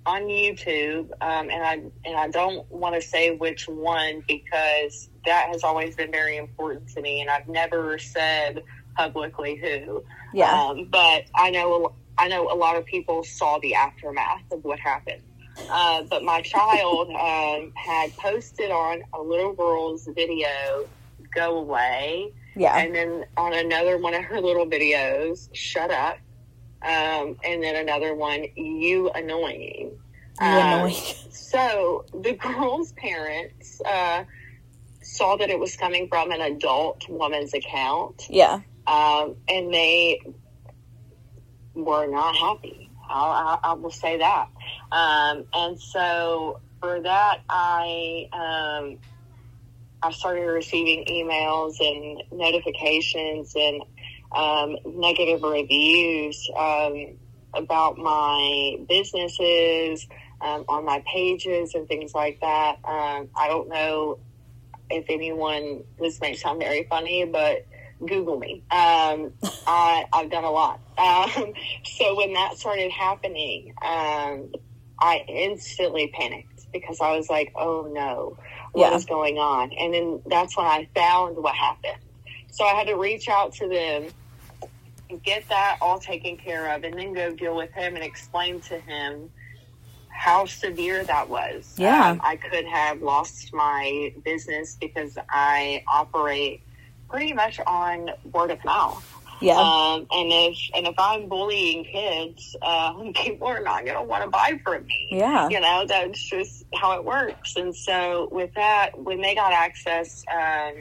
on YouTube, um, and I and I don't want to say which one because that has always been very important to me, and I've never said publicly who.
yeah,
Um, but I know I know a lot of people saw the aftermath of what happened. Uh, but my child <laughs> um, had posted on a little girl's video, "Go away,"
yeah,
and then on another one of her little videos, shut up. Um, and then another one, you annoying.
You
Um,
annoying. <laughs>
So the girl's parents uh, saw that it was coming from an adult woman's account,
yeah,
um, and they were not happy. I'll, I, I will say that. Um, and so for that, I um, I started receiving emails and notifications and um, negative reviews. Um, about my businesses um, on my pages and things like that. Um, I don't know if anyone, this may sound very funny, but Google me. Um, I, I've done a lot. <laughs> Um, so when that started happening, um, I instantly panicked because I was like, oh no, what
Yeah.
is going on? And then that's when I found what happened. So I had to reach out to them, and get that all taken care of, and then go deal with him and explain to him how severe that was.
Yeah.
Um, I could have lost my business because I operate pretty much on word of mouth.
Yeah.
Um, and if and if I'm bullying kids, um, <laughs> people are not going to want to buy from me.
Yeah.
You know, that's just how it works. And so with that, when they got access um,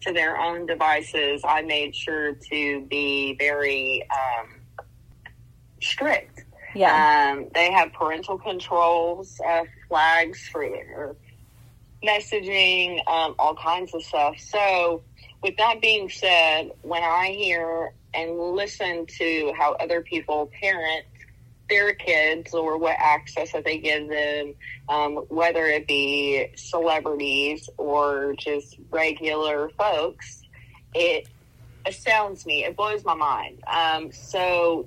to their own devices, I made sure to be very um, strict.
Yeah.
Um, they have parental controls, uh, flags for their messaging, um, all kinds of stuff. So, with that being said, when I hear and listen to how other people parent their kids or what access that they give them, um, whether it be celebrities or just regular folks, it astounds me. It blows my mind. Um, so,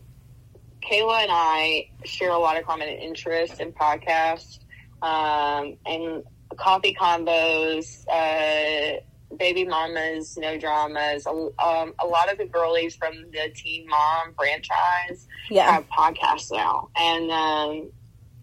Kaila and I share a lot of common interests in podcasts um, and Coffee Convos, uh, baby mamas, no dramas. A, um, a lot of the girlies from the Teen Mom franchise
yeah.
have podcasts now, and um,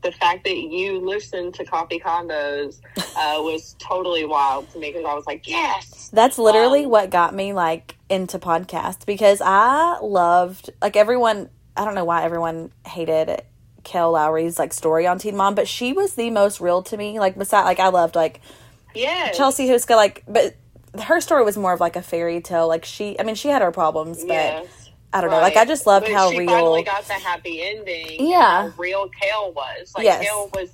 the fact that you listened to Coffee Convos <laughs> uh, was totally wild to me because I was like, yes.
That's literally
Um,
what got me like into podcasts because I loved like everyone. I don't know why everyone hated Kail Lowry's like story on Teen Mom, but she was the most real to me. Like beside, like I loved like
yeah
Chelsea Houska, like, but her story was more of like a fairy tale. Like she, I mean, she had her problems, but
Yes.
I don't know. Like I just loved
But
how
she
real.
finally got the happy ending.
Yeah.
how real Kail was. Like
Yes.
Kail was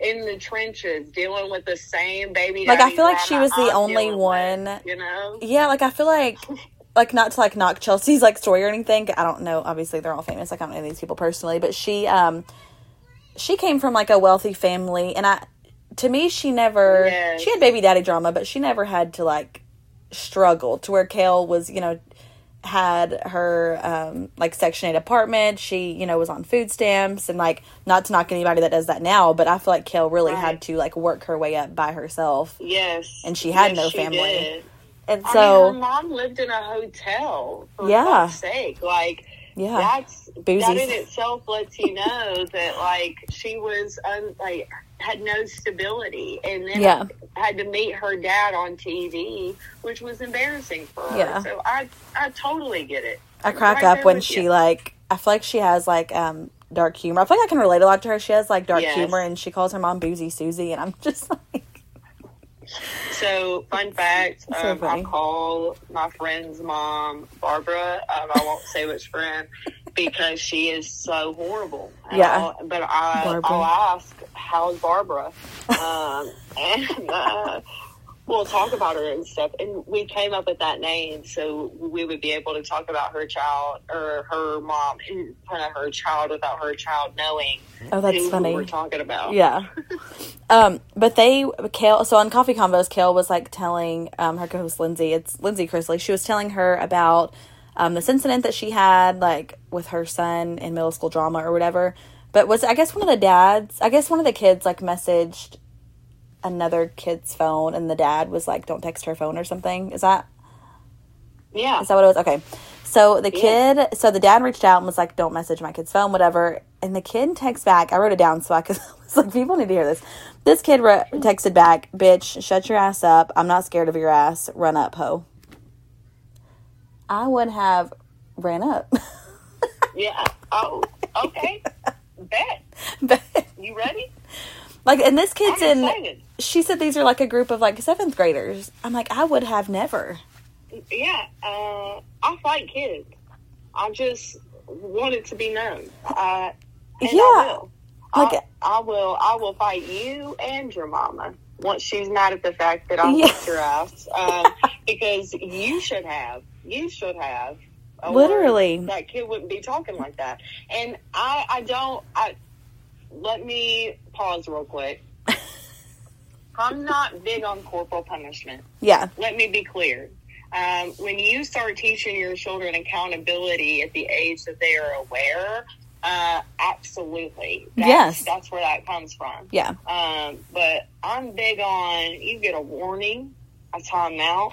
in the trenches dealing with the same baby.
Like, I feel like she was the
I'm
only one-
with, you know.
yeah, like I feel like, <laughs> like not to like knock Chelsea's like story or anything. I don't know. Obviously, they're all famous. Like I don't know these people personally, but she, um, she came from like a wealthy family, and I, to me, she never.
Yes.
She had baby daddy drama, but she never had to like struggle to where Kail was, you know, had her um like section 8 apartment she you know was on food stamps and like not to knock anybody that does that now but i feel like kail really
Right.
had to like work her way up by herself
Yes.
And she had
Yes,
no
she
family.
did.
And
I
so
mean, her mom lived in a hotel. For
Yeah.
sake, like
yeah
that's
Boozy.
that in itself lets you know that like she was un, like had no stability, and then
Yeah.
had to meet her dad on TV, which was embarrassing for her.
Yeah.
So I I totally get it.
i crack
Right
up when she
you.
like i feel like she has like um dark humor i feel like i can relate a lot to her she has like dark
Yes.
humor and she calls her mom boozy susie and i'm just <laughs> like
So, fun fact:
So
um, I call my friend's mom Barbara. Um, I won't say which friend because she is so horrible.
Yeah.
I'll- but I,
Barbara.
I'll ask, "How's Barbara?" Um, <laughs> and uh, we'll talk about her and stuff. And we came up with that name so we would be able to talk about her child or her mom in front of her child without her child knowing
oh that's
who
funny
we're talking about.
Yeah. um, but they Kail so on Coffee Convos, Kail was like telling um her co-host Lindsie, it's Lindsie Chrisley, she was telling her about um this incident that she had like with her son in middle school drama or whatever. But was I guess one of the dads I guess one of the kids like messaged another kid's phone and the dad was like, Don't text her phone or something. Is that
Yeah.
is that what it was? Okay. So the
Yeah.
kid, so the dad reached out and was like, "Don't message my kid's phone, whatever." And the kid texts back. I wrote it down so I <laughs> could. I was like, people need to hear this. This kid re- texted back, "Bitch, shut your ass up. I'm not scared of your ass. Run up, ho." I would have ran up. <laughs>
Yeah. Oh, okay. Bet.
Bet.
You ready?
like, and this kid's
I'm
in.
excited.
She said these are like a group of like seventh graders. I'm like, I would have never.
Yeah. Uh, I fight kids. I just want it to be known. Uh,
Yeah.
I will.
Like-
I, I will. I will fight you and your mama once she's mad at the fact that I
Yeah.
whipped your ass. Um, <laughs> because you should have. You should have.
Literally.
that kid wouldn't be talking like that. And I, I don't. I let me pause real quick. I'm not big on corporal punishment.
Yeah.
Let me be clear. Um, when you start teaching your children accountability at the age that they are aware, uh, absolutely. That's,
Yes.
That's where that comes from.
Yeah.
Um, but I'm big on you get a warning, a timeout,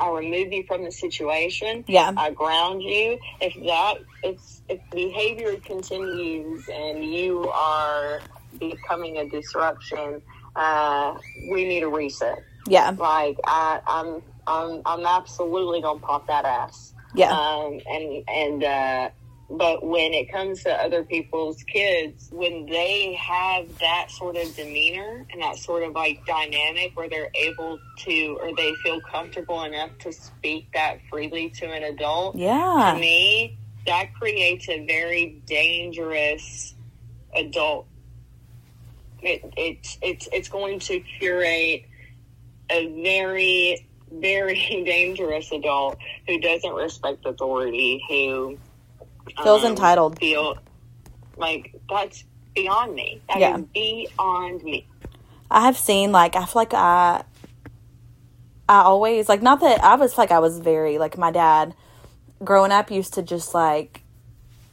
I remove you from the situation,
Yeah.
I ground you. If that if if behavior continues and you are becoming a disruption, uh, we need a reset.
Yeah.
Like I, I'm I'm I'm absolutely gonna pop that ass.
Yeah.
Um, and and uh, but when it comes to other people's kids, when they have that sort of demeanor and that sort of like dynamic where they're able to or they feel comfortable enough to speak that freely to an adult,
yeah.
to me, that creates a very dangerous adult. It, it's it's it's going to curate a very very <laughs> dangerous adult who doesn't respect authority, who
Feels
um,
entitled.
Feel like that's beyond me. That is
Yeah.
beyond me.
I have seen like I feel like I I always like not that I was like I was very like my dad growing up used to just like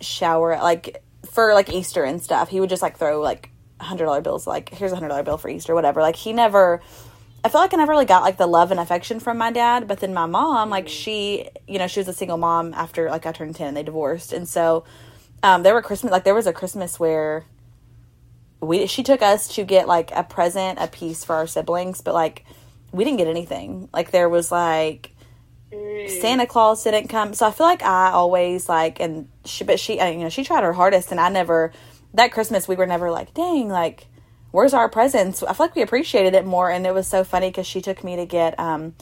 shower like for like Easter and stuff. He would just like throw like hundred dollar bills like here's a hundred dollar bill for Easter, whatever. Like he never I feel like I never really got like the love and affection from my dad, but then my mom, like she, you know, she was a single mom after like I turned 10 and they divorced. And so um there were Christmas like there was a Christmas where we she took us to get like a present, a piece for our siblings, but like we didn't get anything. Like there was like Santa Claus didn't come, so I feel like I always like and she, but she, you know, she tried her hardest, and I never. That Christmas, we were never like, dang, like, where's our presents? I feel like we appreciated it more, and it was so funny because she took me to get um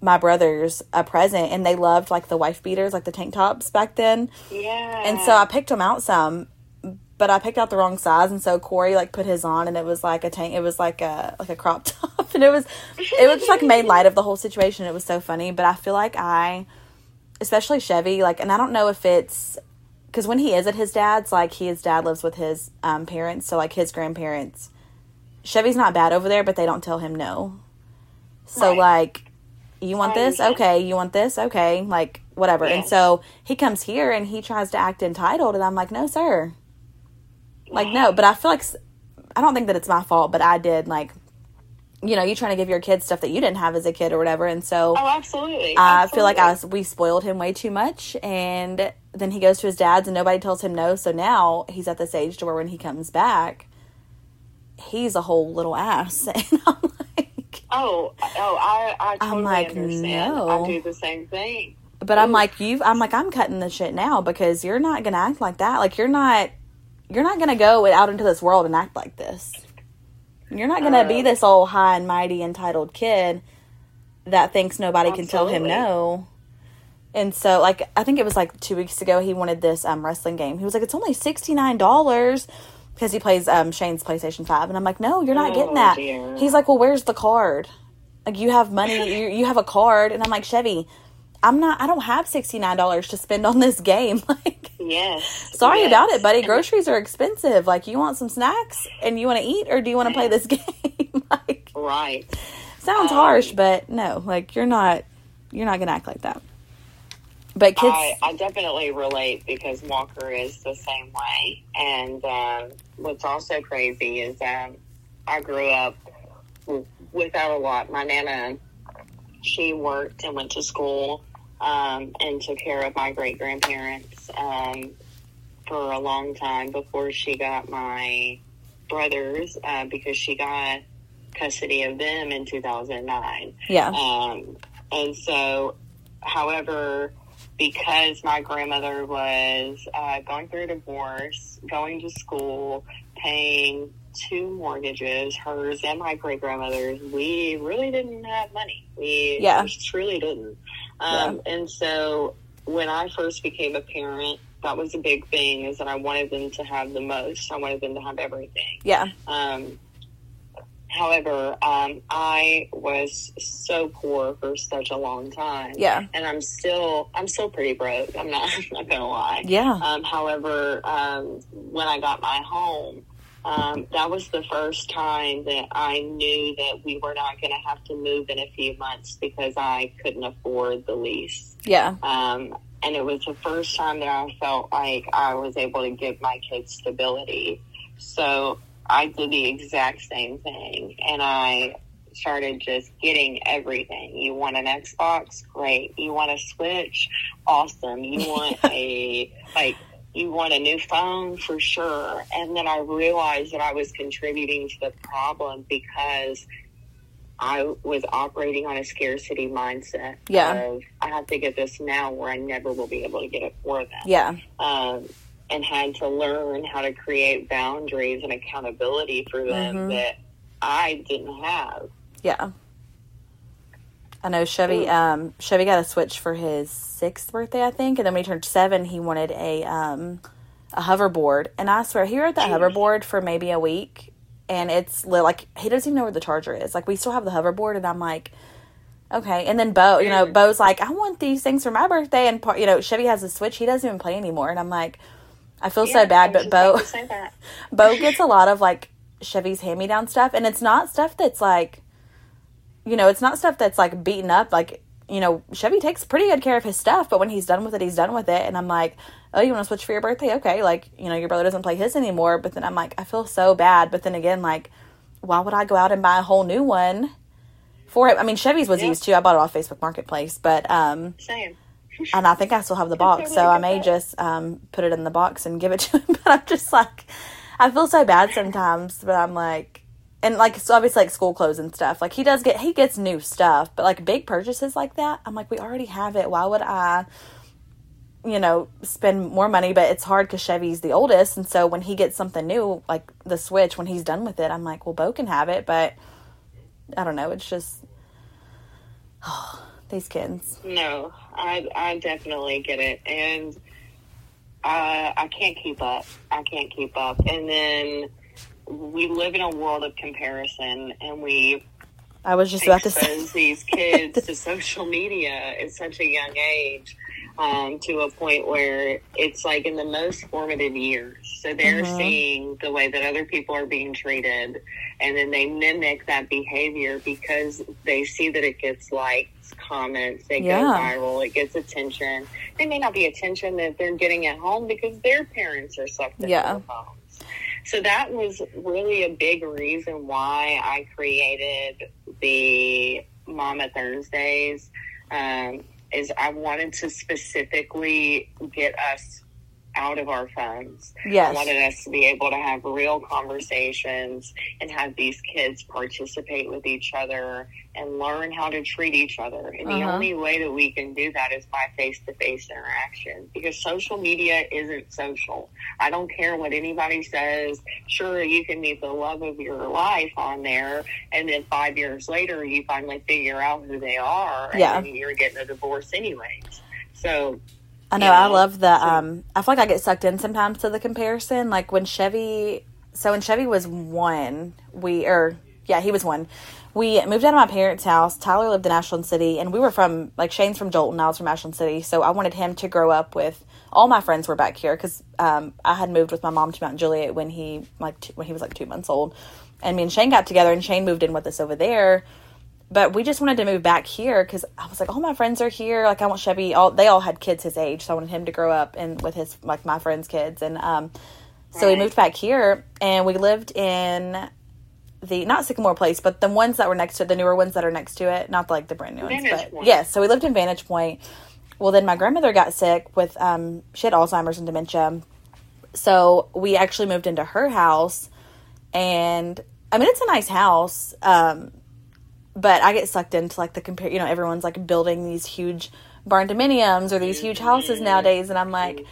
my brothers a present, and they loved like the wife beaters, like the tank tops back then.
Yeah.
And so I picked them out some, but I picked out the wrong size, and so Corey like put his on, and it was like a tank. It was like a like a crop <laughs> top, and it was it was just like made light of the whole situation. It was so funny, but I feel like I, especially Chevy, like, and I don't know if it's because when he is at his dad's, like his dad lives with his um, parents, so like his grandparents. Chevy's not bad over there, but they don't tell him no. So
Right.
like, you want this? Okay. You want this? Okay. Like whatever. And so he comes here and he tries to act entitled, and I'm like, no, sir. Like no, but I feel like I don't think that it's my fault, but I did like, you know, you trying to give your kid stuff that you didn't have as a kid or whatever, and so.
Oh, absolutely.
Uh, I feel like I was, we spoiled him way too much, and then he goes to his dad's, and nobody tells him no. So now he's at this age to where when he comes back, he's a whole little ass, <laughs> and I'm like,
Oh, oh, I, I totally
like,
understand.
no.
I do the same thing.
but I'm like you, I'm like I'm cutting the shit now because you're not gonna act like that. Like you're not, you're not gonna go out into this world and act like this. You're not gonna be
Uh,
this old high and mighty entitled kid that thinks nobody can tell him no. And so, like, I think it was like two weeks ago, he wanted this um, wrestling game. He was like, "It's only sixty nine dollars." Because he plays um, Shane's PlayStation Five, and I'm like, "No, you're not getting
Oh,
that."
dear.
He's like, "Well, where's the card? Like, you have money, you you have a card," and I'm like, "Chevy, I'm not. I don't have sixty nine dollars to spend on this game. <laughs> Like,
Yes.
sorry
yes.
about it, buddy. Groceries are expensive. Like, you want some snacks and you want to eat, or do you want to play this <laughs> game? like,
Right.
sounds
Um,
harsh, but no, like you're not. You're not gonna act like that. But kids,
I, I definitely relate because Walker is the same way. And um, what's also crazy is um, I grew up without a lot. My nana, she worked and went to school um, and took care of my great grandparents um, for a long time before she got my brothers uh, because she got custody of them in 2009.
yeah,
Um, and so, however, because my grandmother was uh, going through a divorce, going to school, paying two mortgages, hers and my great grandmother's, we really didn't have money. We
Yeah.
truly didn't. Um, And so, when I first became a parent, that was a big thing is that I wanted them to have the most. I wanted them to have everything.
yeah,
Um, However, um, I was so poor for such a long time.
Yeah.
And I'm still, I'm still pretty broke. I'm not, <laughs> I'm not gonna lie.
Yeah.
Um, however, um, when I got my home, um, that was the first time that I knew that we were not going to have to move in a few months because I couldn't afford the lease.
Yeah.
Um, and it was the first time that I felt like I was able to give my kids stability. So I did the exact same thing, and I started just getting everything. You want an Xbox? Great. You want a Switch? Awesome. You want <laughs> a like you want a new phone for sure. And then I realized that I was contributing to the problem because I was operating on a scarcity mindset.
Yeah.
Of, I have to get this now where I never will be able to get it for them.
Yeah.
Um, and had to learn how to create boundaries and accountability for them
Mhm.
that I didn't have.
Yeah. I know Chevy. Um, Chevy got a Switch for his sixth birthday, I think, and then when he turned seven, he wanted a um, a hoverboard. And I swear, he rode that hoverboard for maybe a week, and it's li- like he doesn't even know where the charger is. Like we still have the hoverboard, and I'm like, okay. And then Bo, you know, Bo's like, I want these things for my birthday, and you know, Chevy has a Switch. He doesn't even play anymore, and I'm like, I feel so
Yeah, I
bad, but Bo.
about to say that. <laughs>
Bo gets a lot of like Chevy's hand me down stuff, and it's not stuff that's like, you know, it's not stuff that's like beaten up. Like, you know, Chevy takes pretty good care of his stuff, but when he's done with it, he's done with it. And I'm like, oh, you want to switch for your birthday? Okay. Like, you know, your brother doesn't play his anymore. But then I'm like, I feel so bad. But then again, like, why would I go out and buy a whole new one for it? I mean, Chevy's was
Yeah.
used too. I bought it off Facebook Marketplace, but um,
Same. <laughs>
and I think I still have the box, so I may just um, put it in the box and give it to him. <laughs> But I'm just like, I feel so bad sometimes, but I'm like, and like, so obviously like school clothes and stuff. Like he does get, he gets new stuff, but like big purchases like that, I'm like, we already have it. Why would I, you know, spend more money? But it's hard because Chevy's the oldest, and so when he gets something new, like the Switch, when he's done with it, I'm like, well, Bo can have it, but I don't know. It's just, oh, <sighs> these kids.
No, I I definitely get it, and uh, I can't keep up. I can't keep up, and then we live in a world of comparison, and we
I was just about to say.
these kids to <laughs> social media at such a young age um, to a point where it's like in the most formative years. So they're
Mhm.
seeing the way that other people are being treated, and then they mimic that behavior because they see that it gets likes, comments, they
Yeah.
go viral, it gets attention. It may not be attention that they're getting at home because their parents are sucked into
Yeah.
their phones. So that was really a big reason why I created the Mama Thursdays. Um, is I wanted to specifically get us out of our phones. I
Yes.
wanted us to be able to have real conversations and have these kids participate with each other and learn how to treat each other. And the
Uh-huh.
only way that we can do that is by face to face interaction because social media isn't social. I don't care what anybody says. Sure, you can meet the love of your life on there, and then five years later, you finally figure out who they are, and
Yeah.
you're getting a divorce anyways. So,
I know,
you
I love the um I feel like I get sucked in sometimes to the comparison. Like when Chevy so when Chevy was one, we or yeah, he was one. We moved out of my parents' house. Tyler lived in Ashland City and we were from like Shane's from Joelton, I was from Ashland City. So I wanted him to grow up with all my friends were back here cuz um I had moved with my mom to Mount Juliet when he like two, when he was like 2 months old. And me and Shane got together and Shane moved in with us over there but we just wanted to move back here because I was like, all my friends are here. Like, I want Chevy. All they all had kids his age, so I wanted him to grow up and with his like my friends' kids. And um, so we moved back here, and we lived in the not Sycamore Place, but the ones that were next to it, the newer ones that are next to it, not like the brand new ones.
Vantage
But
Point.
yes, so we lived in Vantage Point. Well, then my grandmother got sick with um, she had Alzheimer's and dementia, so we actually moved into her house, and I mean it's a nice house. Um, but I get sucked into like the compare. You know, everyone's like building these huge barndominiums or these huge houses nowadays, and I'm like,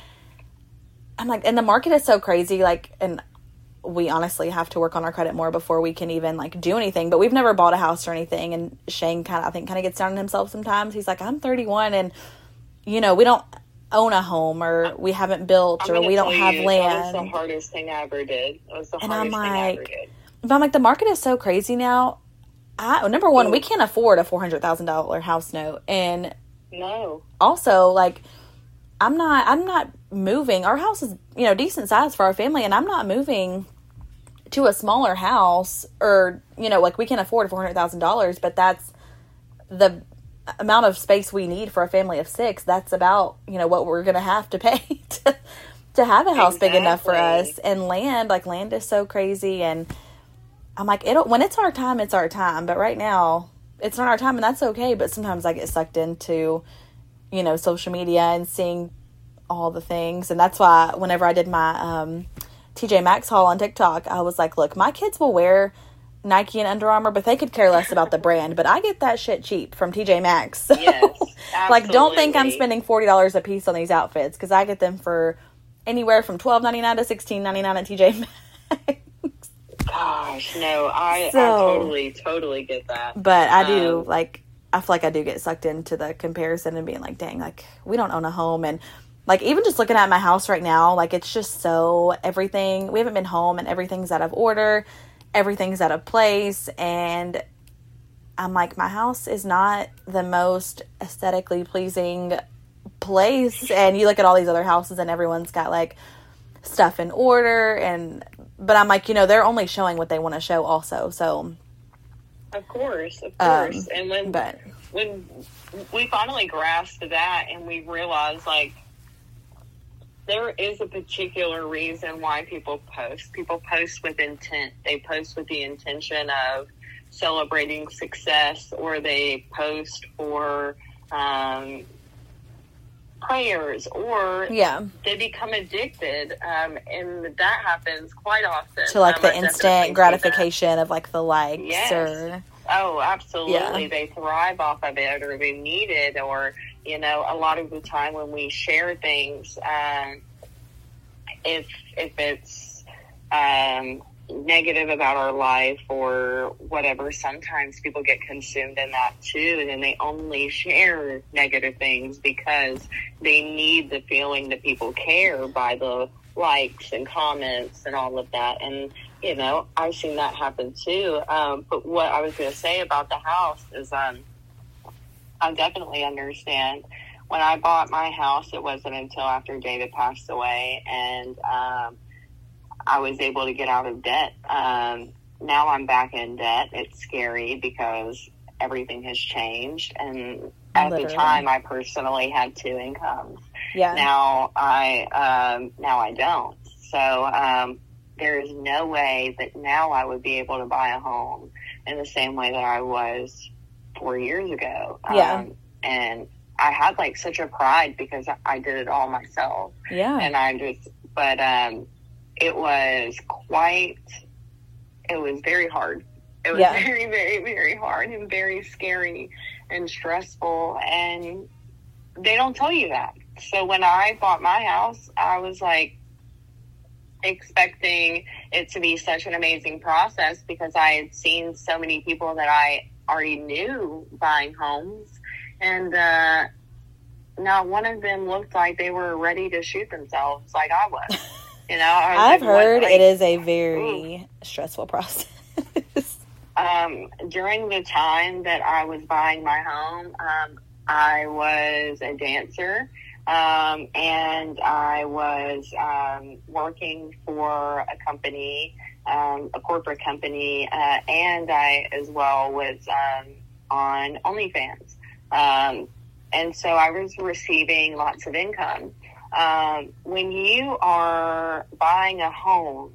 I'm like, and the market is so crazy. Like, and we honestly have to work on our credit more before we can even like do anything. But we've never bought a house or anything. And Shane kind of, I think, kind of gets down on himself sometimes. He's like, I'm 31, and you know, we don't own a home or we haven't built or we don't have
you,
land.
That was the hardest thing I ever did. It was the
And I'm
hardest thing I ever
like,
did.
but I'm like, the market is so crazy now. I, number one, we mm. can't afford a four hundred thousand dollar house note, and
No.
also like, I'm not, I'm not moving. Our house is you know decent size for our family, and I'm not moving to a smaller house or you know like we can afford four hundred thousand dollars, but that's the amount of space we need for a family of six. That's about you know what we're gonna have to pay <laughs> to to have a house big enough for us and land like land is so crazy and i'm like it'll when it's our time it's our time. But right now it's not our time and that's okay. But sometimes i get sucked into you know social media and seeing all the things. And that's why whenever i did my um tj maxx haul on tiktok i was like look my kids will wear nike and under armour but they could care less about the brand. But i get that shit cheap from tj maxx. <laughs>
Yes.
like don't think i'm spending $40 a piece on these outfits because i get them for anywhere from twelve ninety nine to sixteen ninety nine at tj maxx <laughs>
Gosh, no, I,
So-
I totally, totally get that.
but i do
Um,
like i feel like i do get sucked into the comparison and being like dang like we don't own a home. And like even just looking at my house right now like it's just so everything we haven't been home and everything's out of order everything's out of place. And i'm like my house is not the most aesthetically pleasing place. And you look at all these other houses and everyone's got like stuff in order. And but i'm like you know they're only showing what they want to show also so
Of course, of
Um,
course. and when
but
when we finally grasped that and we realized like there is a particular reason why people post. People post with intent. They post with the intention of celebrating success or they post for um, prayers or
yeah
they become addicted um, and that happens quite often
to like
Um,
the instant gratification of like the likes
Yes.
or
Oh, absolutely.
Yeah.
They thrive off of it or they need it or, you know, a lot of the time when we share things, um, if, if it's, um, negative about our life or whatever, sometimes people get consumed in that too. And then they only share negative things because they need the feeling that people care by the likes and comments and all of that. And, you know, I've seen that happen too. Um, but what I was going to say about the house is, um, I definitely understand. When I bought my house, it wasn't until after David passed away, and um, I was able to get out of debt. Um, now I'm back in debt. It's scary because everything has changed, and at
Literally.
the time, I personally had two incomes
yeah
now I um, now I don't. So um, there is no way that now I would be able to buy a home in the same way that I was four years ago.
Yeah.
Um, and I had like such a pride because I- I did it all myself,
yeah
and I just. But um, it was quite. It was very hard. It was
Yeah. <laughs>
very, very, very hard and very scary and stressful and they don't tell you that. So when I bought my house, I was like expecting it to be such an amazing process because I had seen so many people that I already knew buying homes and uh not one of them looked like they were ready to shoot themselves like I was. <laughs> You know,
i've
like, what-
heard
like,
it is a very stressful <laughs> process
um, during the time that I was buying my home, um, I was a dancer, um, and I was um, working for a company, um, a corporate company, uh, and I as well was um, on OnlyFans. Um, and so I was receiving lots of income. Um, when you are buying a home,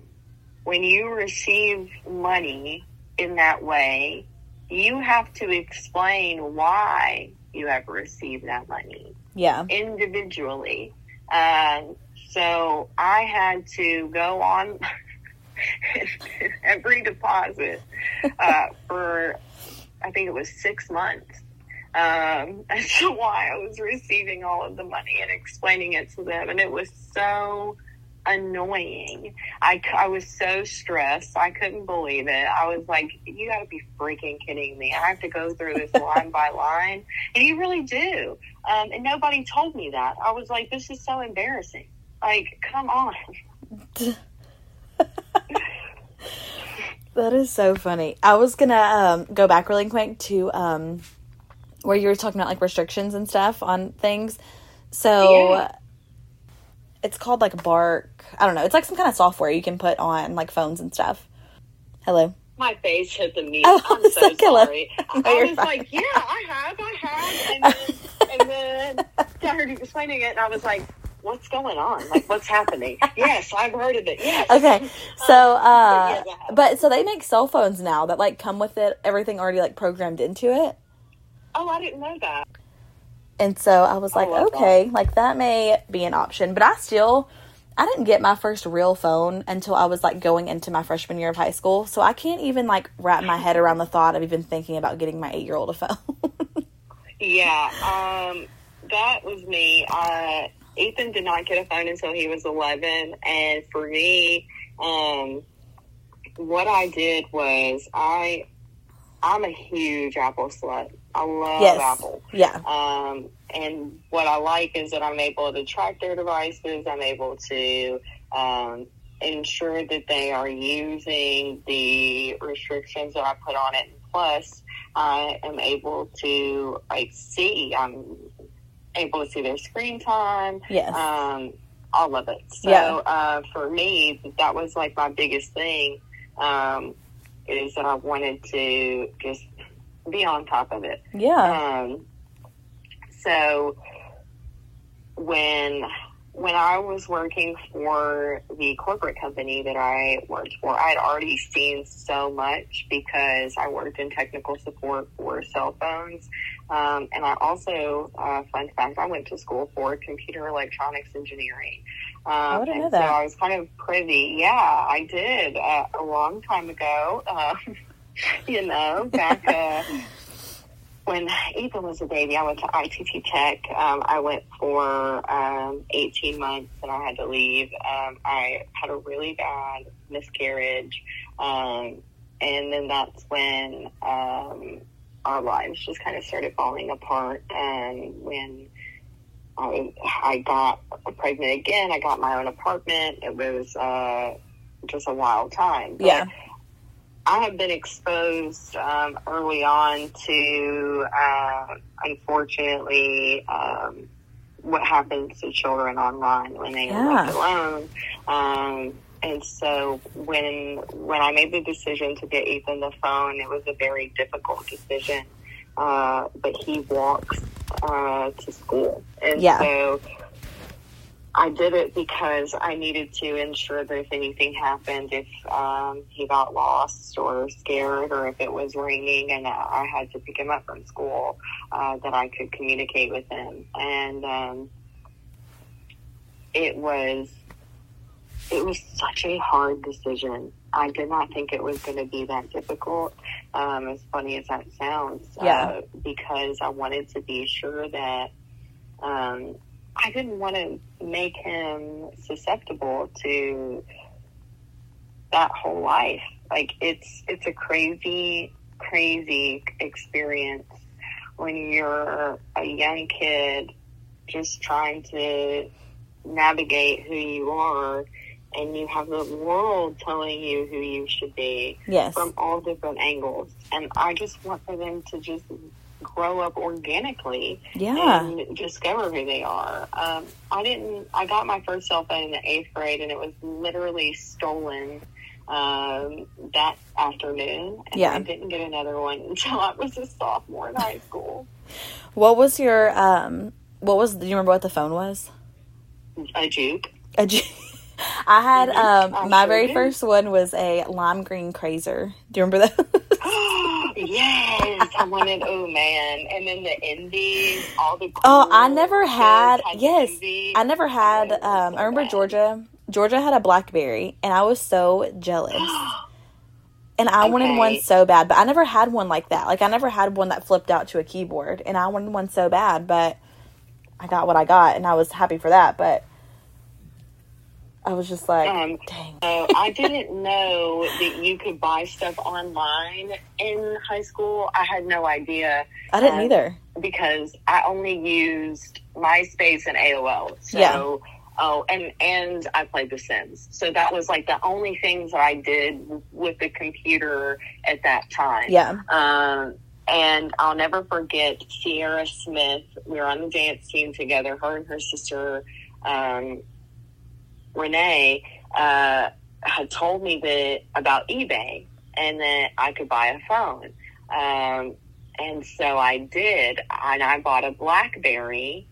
when you receive money in that way, you have to explain why you have received that money
yeah
individually. Um, so I had to go on <laughs> every deposit uh, for, I think it was six months. Um, <laughs> as to why I was receiving all of the money and explaining it to them. And it was so annoying. I, I was so stressed. I couldn't believe it. I was like, you got to be freaking kidding me. I have to go through this <laughs> line by line. And you really do. Um, and nobody told me that. I was like, this is so embarrassing. Like, come on. <laughs>
That is so funny. I was gonna um, go back really quick to um, where you were talking about like restrictions and stuff on things. So
Yeah.
it's called like Bark. I don't know. It's like some kind of software you can put on like phones and stuff. Hello.
My face hit the mute.
Oh,
I'm <laughs> so sorry.
No, <laughs>
I
you're
was
fine.
like, yeah, I have, I have. <laughs> And then, and then I heard you explaining it, and I was like, what's going on? Like, what's happening? yes, I've heard of it. Yes.
Okay. So uh
I have.
but so they make cell phones now that like come with it everything already like programmed into it.
Oh, I didn't know that.
And so I was like,
love
okay, like that may be an option. But I still, I didn't get my first real phone until I was like going into my freshman year of high school. So I can't even like wrap my head around the thought of even thinking about getting my eight year old a phone.
Yeah, <laughs> um, that was me. Uh, Ethan did not get a phone until he was 11. And for me, um, what I did was I, I'm a huge Apple slut. I love
yes.
Apple.
Yeah.
Um, and what I like is that I'm able to track their devices. I'm able to um, ensure that they are using the restrictions that I put on it. Plus, I am able to like see. I'm able to see their screen time.
Yes.
Um, all of it. So
Yeah.
uh, for me, that was like my biggest thing. Um, is that I wanted to just be on top of it.
yeah.
Um, so when when I was working for the corporate company that I worked for, I had already seen so much because I worked in technical support for cell phones. Um, and I also, uh, fun fact, I went to school for computer electronics engineering. Um,
I didn't know that.
So I was kind of privy. Yeah, I did uh, a long time ago. <laughs> Um, <laughs> you know, back uh, when Ethan was a baby, I went to ITT Tech. Um, I went for um, 18 months and I had to leave. Um, I had a really bad miscarriage. Um, and then that's when um, our lives just kind of started falling apart. And when I, I got pregnant again, I got my own apartment. It was uh, just a wild time. But
Yeah.
I have been exposed um, early on to, uh, unfortunately, um, what happens to children online when they are left alone. Um, and so when when I made the decision to get Ethan the phone, it was a very difficult decision. Uh, but he walks uh, to school, and
Yeah.
so I did it because I needed to ensure that if anything happened, if um, he got lost or scared, or if it was raining and I had to pick him up from school, uh, that I could communicate with him. And um, it was it was such a hard decision. I did not think it was going to be that difficult. Um, as funny as that sounds,
Yeah.
uh, because I wanted to be sure that um, I didn't want to make him susceptible to that whole life. Like it's it's a crazy, crazy experience when you're a young kid just trying to navigate who you are and you have the world telling you who you should be
Yes.
from all different angles. And I just want for them to just grow up organically
Yeah.
and discover who they are. Um, I didn't. I got my first cell phone in the eighth grade, and it was literally stolen um, that afternoon. And
Yeah.
I didn't get another one <laughs> until I was a sophomore in high school.
What was your um what was do you remember what the phone was?
A juke.
A G- <laughs> I had um
I
my very first one was a lime green crazer. Do you remember that? <laughs>
yes, I wanted. Oh man! And then the indies, all the.
Oh, I never had. Yes. I never had.
Was
Um, I remember. Georgia. Georgia had a BlackBerry, and I was so jealous. And I <gasps> wanted one so bad, but I never had one like that. Like I never had one that flipped out to a keyboard, and I wanted one so bad, but I got what I got, and I was happy for that. But I was just like,
Um,
dang.
So I didn't know that you could buy stuff online in high school. I had no idea
I didn't
um,
either.
because I only used MySpace and AOL. So
Yeah.
Oh, and and I played The Sims. So that was like the only things that I did with the computer at that time.
Yeah.
Um, and I'll never forget Sierra Smith. We were on the dance team together. Her and her sister um, Renee uh, had told me that about eBay and that I could buy a phone. Um, and so I did, and I bought a BlackBerry.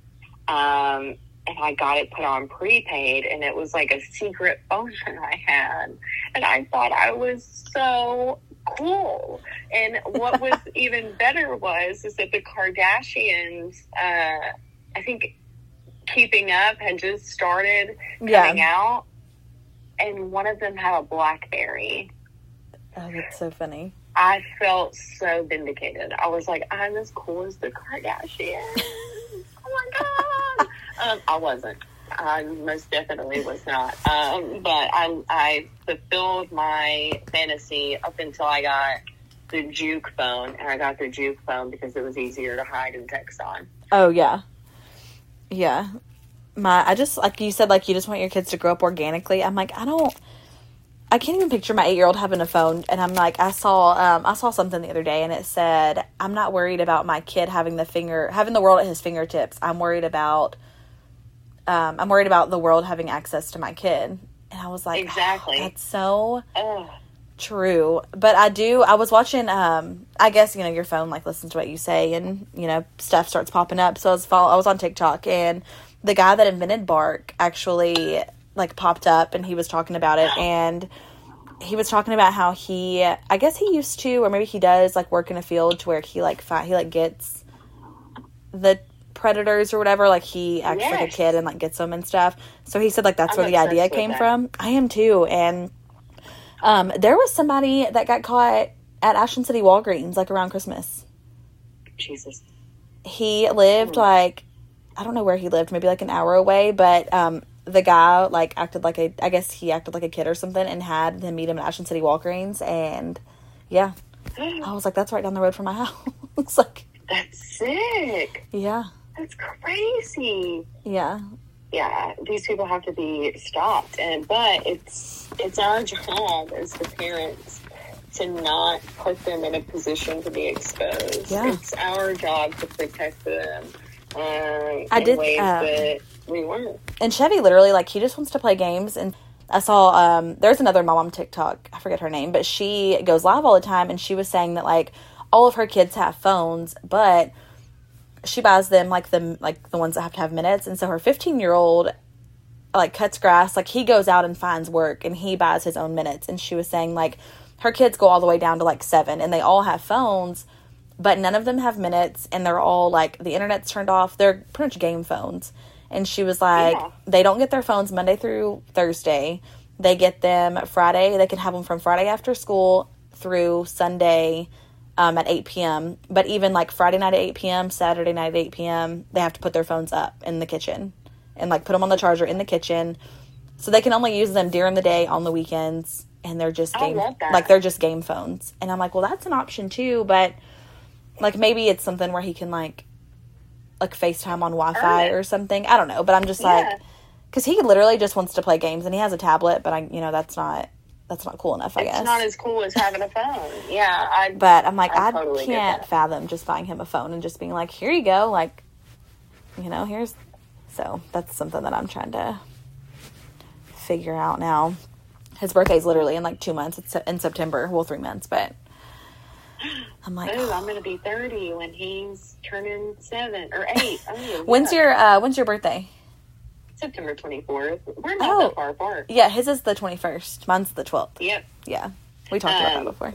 Um, and I got it put on prepaid, and it was like a secret phone <laughs> that I had, and I thought I was so cool. And what was <laughs> even better was is that the Kardashians, uh, I think, Keeping Up had just started coming
Yeah.
out, and one of them had a BlackBerry.
Oh, that's so funny.
I felt so vindicated. I was like, I'm as cool as the Kardashians. <laughs> oh my god! Um, I wasn't. I most definitely was not. Um, but I, I fulfilled my fantasy up until I got the Juke phone, and I got the Juke phone because it was easier to hide and text on.
Oh yeah, yeah. My, I just like you said, like you just want your kids to grow up organically. I'm like, I don't, I can't even picture my eight year old having a phone. And I'm like, I saw, um, I saw something the other day, and it said, I'm not worried about my kid having the finger, having the world at his fingertips. I'm worried about, um, I'm worried about the world having access to my kid. And I was like,
Exactly.
that's so
Oh,
True, but I do. I was watching. Um, I guess you know your phone like listens to what you say, and you know stuff starts popping up. So I was follow, I was on TikTok, and the guy that invented Bark actually like popped up, and he was talking about it, and he was talking about how he, I guess he used to, or maybe he does, like work in a field to where he like fi- he like gets the predators or whatever. Like he acts like a kid and like gets them and stuff. So he said like that's
I'm
where the idea came
that.
from. I am too, and um, there was somebody that got caught at Ashland City Walgreens like around Christmas.
Jesus.
He lived like I don't know where he lived, maybe like an hour away, but um, the guy like acted like a I guess he acted like a kid or something and had them meet him at Ashland City Walgreens and yeah. I was like, that's right down the road from my <laughs> house. it's like,
That's sick.
yeah,
That's crazy.
yeah,
yeah, these people have to be stopped. And but it's it's our job as the parents to not put them in a position to be exposed.
Yeah.
It's our job to protect them um,
I
in
did,
ways
um,
that we weren't.
and Chevy literally like he just wants to play games and I saw um there's another mom on TikTok, I forget her name, but she goes live all the time and she was saying that like all of her kids have phones, but she buys them like the like the ones that have to have minutes. And so her 15 year old like cuts grass. Like he goes out and finds work and he buys his own minutes. And she was saying like her kids go all the way down to like seven and they all have phones but none of them have minutes and they're all like the internet's turned off. They're pretty much game phones. And she was like
Yeah.
they don't get their phones monday through thursday. They get them friday. They can have them from friday after school through sunday um, at 8 p.m but even like friday night at 8 p.m saturday night at 8 p.m they have to put their phones up in the kitchen and like put them on the charger in the kitchen. So they can only use them during the day on the weekends and they're just game like they're just game phones. And i'm like well that's an option too. But like maybe it's something where he can like like facetime on wi-fi or something. I don't know. But i'm just like because he literally just wants to play games and he has a tablet but i you know that's not that's not cool enough i
It's
guess it's
not as cool as having a phone. Yeah, I. <laughs>
but i'm like
I
i,
totally
can't fathom just buying him a phone and just being like here you go like you know here's so that's something that i'm trying to figure out now his birthday's literally in like two months it's in september well three months but <gasps> i'm like
Oh, I'm going to be <sighs> 30 when he's turning seven or eight. Oh,
when's
yeah.
your uh when's your birthday
September 24th? We're not
Oh.
that far apart.
yeah his is the 21st mine's the 12th
Yep.
yeah we talked about that
Um,
before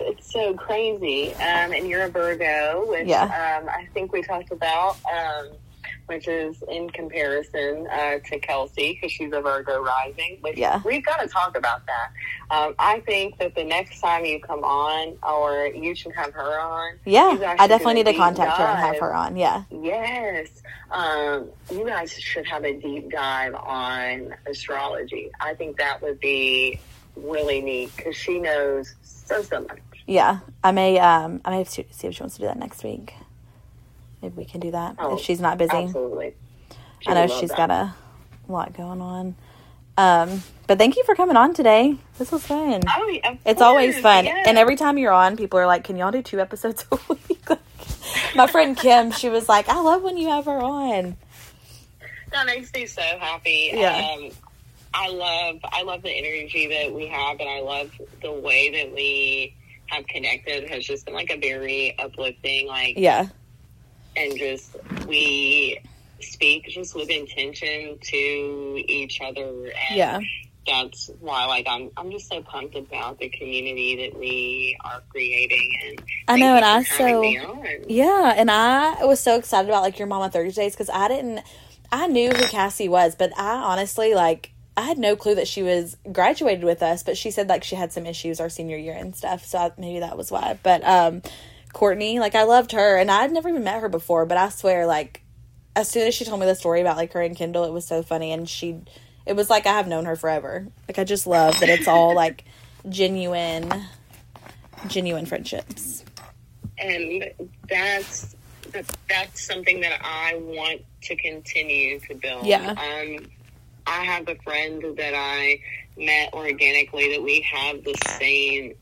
It's so crazy. Um, and you're a Virgo, which
Yeah.
um, I think we talked about, um, which is in comparison uh, to Kelsey because she's a Virgo rising. Which
Yeah.
we've got to talk about that. Um, I think that the next time you come on, or you should have her on.
yeah i definitely need to contact her and have her on yeah
Yes. Um, you guys should have a deep dive on astrology. I think that would be really neat because she knows so, so much.
Yeah, I may. Um, I may have to see if she wants to do that next week. Maybe we can do that
Oh,
if she's not busy.
Absolutely. She
I know she's
that.
got a lot going on. Um, but thank you for coming on today. This was fun.
Oh,
It's always fun.
yeah.
And every time you're on, people are like, Can y'all do two episodes a <laughs> week? Like, my friend Kim, she was like, I love when you have her on.
that makes me so happy.
Yeah.
Um, I love I love the energy that we have, and I love the way that we have connected. Has just been like a very uplifting, like
Yeah.
And just we speak just with intention to each other. And
Yeah.
that's why like I'm I'm just so pumped about the community that we are creating and
I know, and I so- Yeah, and I was so excited about like your Mama Thursdays because I didn't, I knew who Cassie was, but I honestly like I had no clue that she was graduated with us. But she said like she had some issues our senior year and stuff, so I, maybe that was why. But um, Courtney, like I loved her, and I'd never even met her before, but I swear like as soon as she told me the story about like her and Kendall, it was so funny, and she, it was like I have known her forever. Like I just love that it's all like genuine, genuine friendships.
and that's that's something that I want to continue to build.
Yeah.
Um, I have a friend that I met organically that we have the same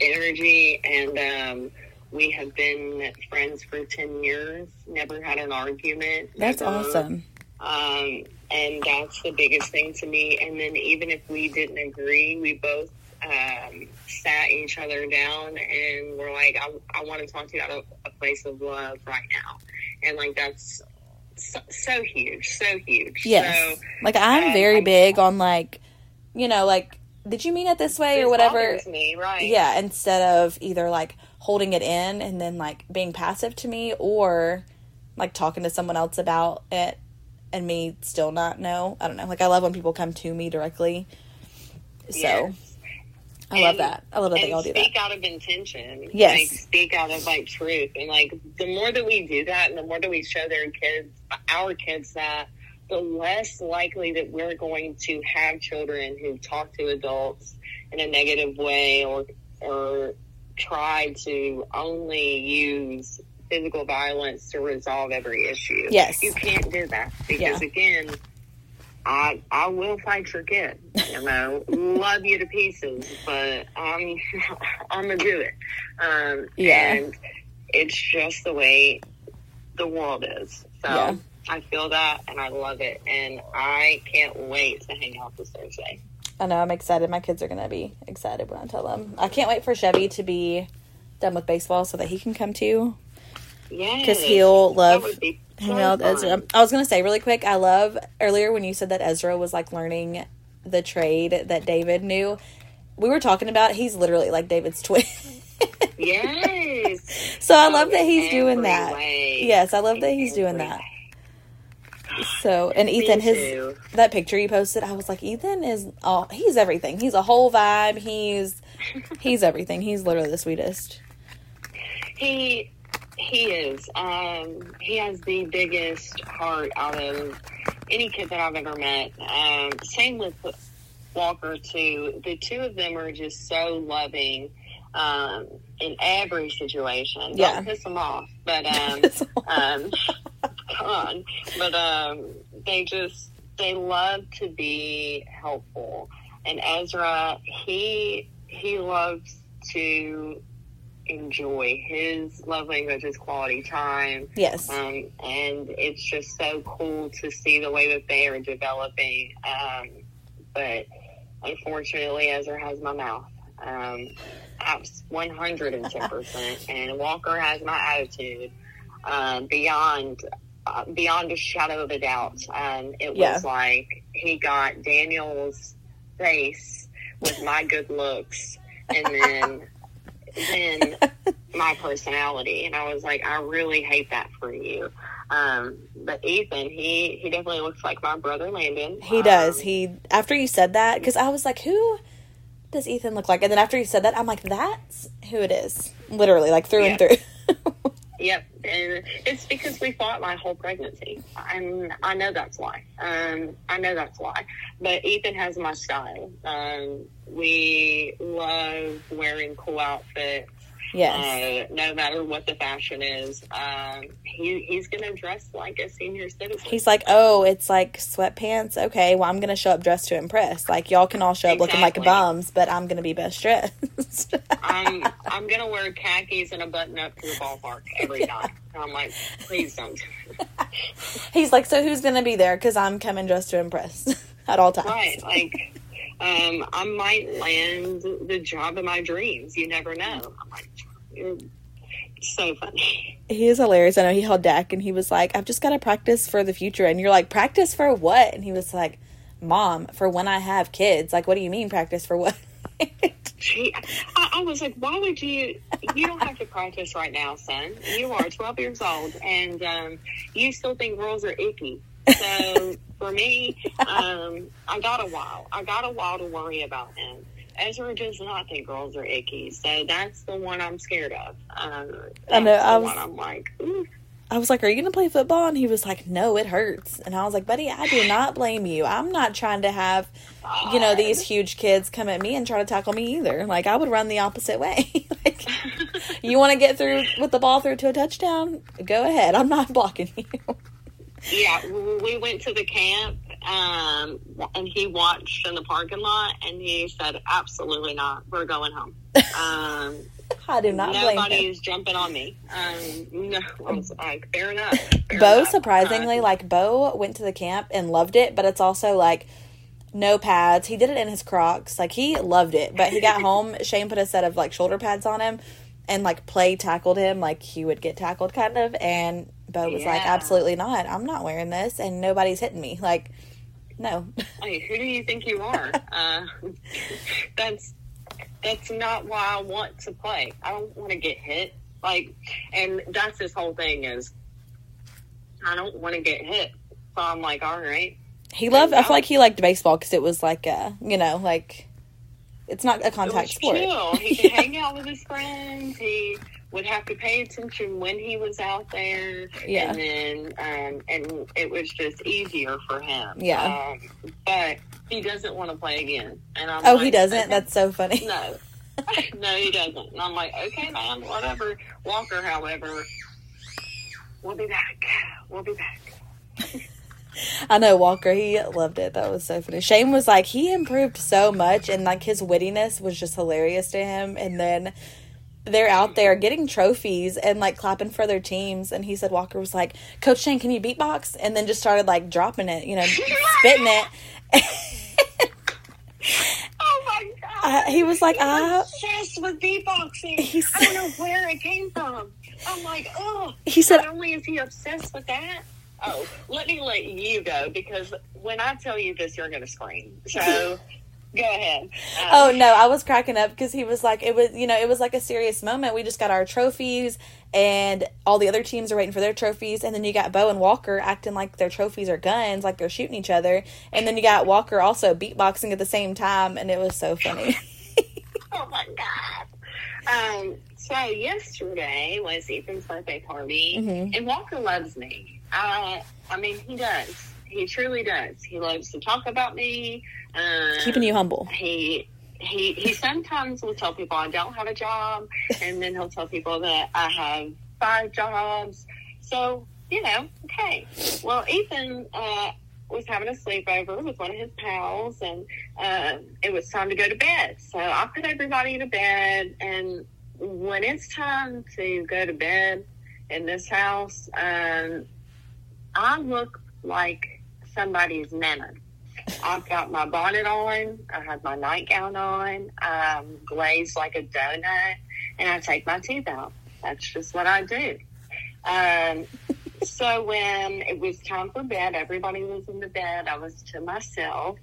energy, and um, we have been friends for ten years. Never had an argument.
That's
never-
awesome.
Um, and that's the biggest thing to me. And then even if we didn't agree, we both um, sat each other down and were like, I, I want to talk to you out of a place of love right now. And like, that's so, so huge, so huge.
Yes.
So,
like I'm
um,
very
I'm-
big on like, you know, like did you mean it this way or whatever?
Me, right.
Yeah, instead of either like holding it in and then like being passive to me or like talking to someone else about it and me still not know. I don't know. Like I love when people come to me directly. So
Yes.
I love that. I love that they all do that.
speak out of intention.
Yes.
Like speak out of like truth. And like the more that we do that and the more that we show their kids our kids that, the less likely that we're going to have children who talk to adults in a negative way or or try to only use physical violence to resolve every issue.
Yes.
You can't do that because again I I will fight your kid. You know, <laughs> love you to pieces, but I'm <laughs> I'm gonna do it. Um,
Yeah.
and it's just the way the world is. So
Yeah.
I feel that, and I love it, and I can't wait to hang out this Thursday.
I know I'm excited. My kids are gonna be excited when I tell them. I can't wait for Chevy to be done with baseball so that he can come too.
Yeah,
because he'll love
be
hanging out with Ezra. I was gonna say really quick. I love earlier when you said that Ezra was like learning the trade that David knew. We were talking about he's literally like David's <laughs> twin.
Yes.
so I love that he's doing that.
way.
Yes, I love that he's doing that. So and <laughs> Ethan, his
too.
that picture you posted, I was like, Ethan is all he's everything. He's a whole vibe. He's he's everything. He's literally the sweetest.
He he is. Um, he has the biggest heart out of any kid that I've ever met. Um, same with Walker too. The two of them are just so loving um, in every situation.
Yeah.
Don't piss them off, but <laughs> um, um, <laughs> come on. But um, they just they love to be helpful. And Ezra, he he loves to enjoy his love language is quality time.
yes.
Um, and it's just so cool to see the way that they are developing. Um, but unfortunately, Ezra has my mouth. Um, abs- 110%. and Walker has my attitude um, beyond. Uh, beyond a shadow of a doubt, um, it
Yeah.
was like he got Daniel's face with my good looks, and then then my personality. And I was like, I really hate that for you. Um, but Ethan, he, he definitely looks like my brother Landon.
He does.
Um,
He after you said that because I was like, who does Ethan look like? And then after you said that, I'm like, that's who it is. Literally, like through and through. <laughs>
Yep, and it's because we fought my whole pregnancy, and I know that's why. Um, I know that's why. But Ethan has my style. Um, we love wearing cool outfits.
Yes.
Uh, no matter what the fashion is, um, he he's gonna dress like a senior citizen.
He's like, oh, it's like sweatpants. Okay, well, I'm gonna show up dressed to impress. Like y'all can all show up looking like
Exactly.
bums, but I'm gonna be best dressed. <laughs>
I'm I'm gonna wear khakis and a button up to the ballpark every night. And I'm like, please don't. <laughs>
He's like, so who's gonna be there? Because I'm coming dressed to impress <laughs> at all times.
Right, like. Um, I might land the job of my dreams. You never know. I'm like, so funny.
He is hilarious. I know he held Dak and he was like, I've just got to practice for the future. And you're like, practice for what? And he was like, Mom, for when I have kids. Like, what do you mean practice for what?
She, I, I was like, why would you? You don't have to practice right now, son. You are 12 years old, and um, you still think girls are icky. So for me, um, I got a while. I got a while to worry about him. Ezra does not think girls are icky, so that's the one I'm scared of. Um,
I know, I was-
I'm like, ooh.
I was like, Are you going to play football? And he was like, No, it hurts. And I was like, Buddy, I do not blame you. I'm not trying to have, you know, these huge kids come at me and try to tackle me either. Like, I would run the opposite way. <laughs> like, you want to get through with the ball through to a touchdown? Go ahead. I'm not blocking you.
Yeah, we went to the camp, um, and he watched in the parking lot, and he said, "Absolutely not. We're going home." Um, <laughs>
I do not blame him.
nobody's jumping on me. Um, no, <laughs> I was like, fair enough. fair
Bo
enough.
surprisingly,
Uh,
like Bo went to the camp and loved it, but it's also like no pads. He did it in his Crocs. Like he loved it, but he got <laughs> home. Shane put a set of like shoulder pads on him, and like play tackled him like he would get tackled kind of. And Bo was like, absolutely not. I'm not wearing this, and nobody's hitting me. Like, no. <laughs>
Hey, who do you think you are? uh, <laughs> that's that's not why I want to play. I don't want to get hit. Like, and that's his whole thing is, I don't want to get hit. So I'm like, all right.
He loved. I feel like he liked baseball because it was like a, you know, like it's not a contact sport.
chill. He could <laughs> hang out with his friends. He would have to pay attention when he was out there.
Yeah.
And then, um, and it was just easier for him.
Yeah.
Um, but he doesn't want to play again. And I'm
Oh,
like,
he doesn't.
okay.
That's so funny.
No. <laughs> no, he doesn't. And I'm like, okay, man, whatever. Walker, however, we'll be back. We'll be back. <laughs>
I know Walker. He loved it. That was so funny. Shane was like he improved so much, and like his wittiness was just hilarious to him. And then they're out there getting trophies and like clapping for their teams. And he said Walker was like, "Coach Shane, can you beatbox?" And then just started like dropping it, you know, <laughs> spitting it. <laughs>
Oh my god!
Uh, he was like,
He's
"I."
obsessed with beatboxing.
He
I don't know where it came from. I'm like, oh.
He said,
Not only is he obsessed with that. Oh, let me let you go because when I tell you this, you're going to scream. So <laughs> go ahead. Uh,
Oh no, I was cracking up because he was like, it was, you know, it was like a serious moment. We just got our trophies, and all the other teams are waiting for their trophies, and then you got Bo and Walker acting like their trophies are guns, like they're shooting each other, and then you got Walker also beatboxing at the same time, and it was so funny. <laughs>
Oh my god. Um. So yesterday was Ethan's birthday party,
Mhm.
and Walker loves me. Uh, I mean, he does. He truly does. He loves to talk about me. Um,
Keeping you humble.
he he he sometimes will tell people I don't have a job, <laughs> and then he'll tell people that I have five jobs. So you know, okay. Well, Ethan uh, was having a sleepover with one of his pals, and uh, it was time to go to bed. So I put everybody to bed, and when it's time to go to bed in this house, um, I look like somebody's nana. I've got my bonnet on. I have my nightgown on. I'm glazed like a donut, and I take my teeth out. That's just what I do. Um, so when it was time for bed, everybody was in the bed. I was to myself.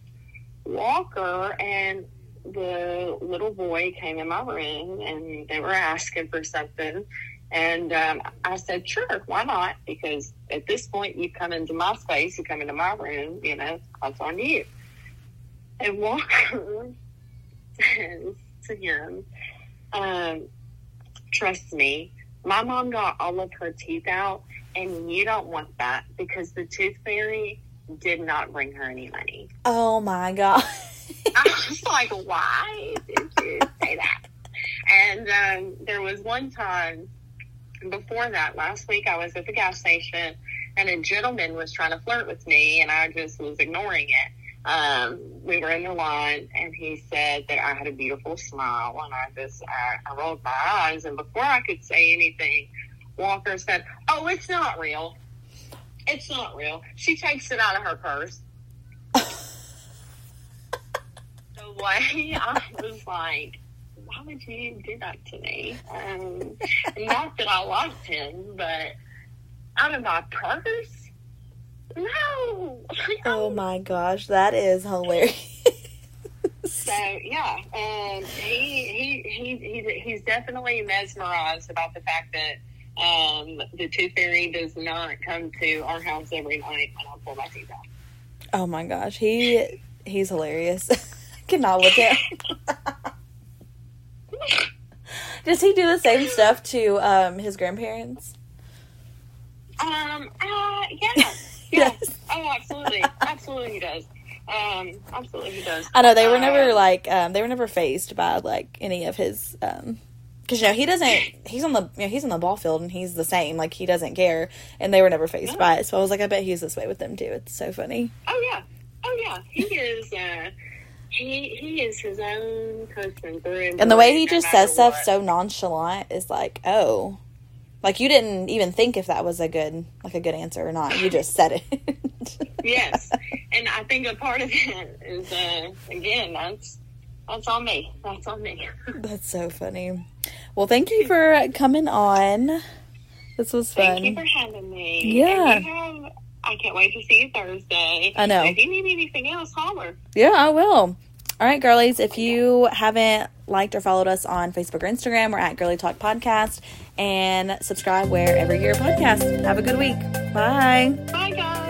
Walker and the little boy came in my room, and they were asking for something. And um, I said, sure, why not? Because at this point, you come into my space, you come into my room, you know, that's on you. And Walker says <laughs> to him, um, trust me, my mom got all of her teeth out, and you don't want that because the tooth fairy did not bring her any money.
Oh my god.
I was like, why did you say that? And um, there was one time before that, last week, I was at the gas station and a gentleman was trying to flirt with me, and I just was ignoring it. Um, we were in the line, and he said that I had a beautiful smile, and I just I, I rolled my eyes, and before I could say anything, Walker said, "Oh, it's not real. It's not real." She takes it out of her purse. <laughs> the way <laughs> I was like, why would you do that to me? Um, <laughs> not that I liked him, but out of my purse? No. <laughs>
Oh my gosh, that is hilarious.
So yeah, um, he, he he he he's definitely mesmerized about the fact that um, the tooth fairy does not come to our house every night when I pull my teeth out.
Oh my gosh, he he's hilarious. <laughs> Cannot with him. Does he do the same stuff to um, his grandparents?
Um. Uh. <laughs> Yeah.
Yes.
Oh, absolutely. Absolutely, he does. Um. Absolutely, he does.
I know they were
Uh,
never like um, they were never faced by like any of his um because you know he doesn't he's on the you know, he's on the ball field and he's the same like he doesn't care and they were never faced
No.
by it so I was like I bet he's this way with them too it's so funny
Oh yeah. Oh yeah. He is. Uh, he he is his own person through and
and the way he
no
just says stuff
what.
so nonchalant is like oh like you didn't even think if that was a good like a good answer or not you just said it <laughs>
yes, and I think a part of it is uh, again that's that's on me. That's on me. <laughs>
that's so funny well thank you for coming on this was fun
Thank you for having me.
Yeah.
And you have, I can't wait to see you Thursday.
I know.
If you need anything else, holler.
Yeah, I will. All right, girlies, if you haven't liked or followed us on Facebook or Instagram, we're at Girlie Talk Podcast and subscribe wherever your podcast. Have a good week. Bye.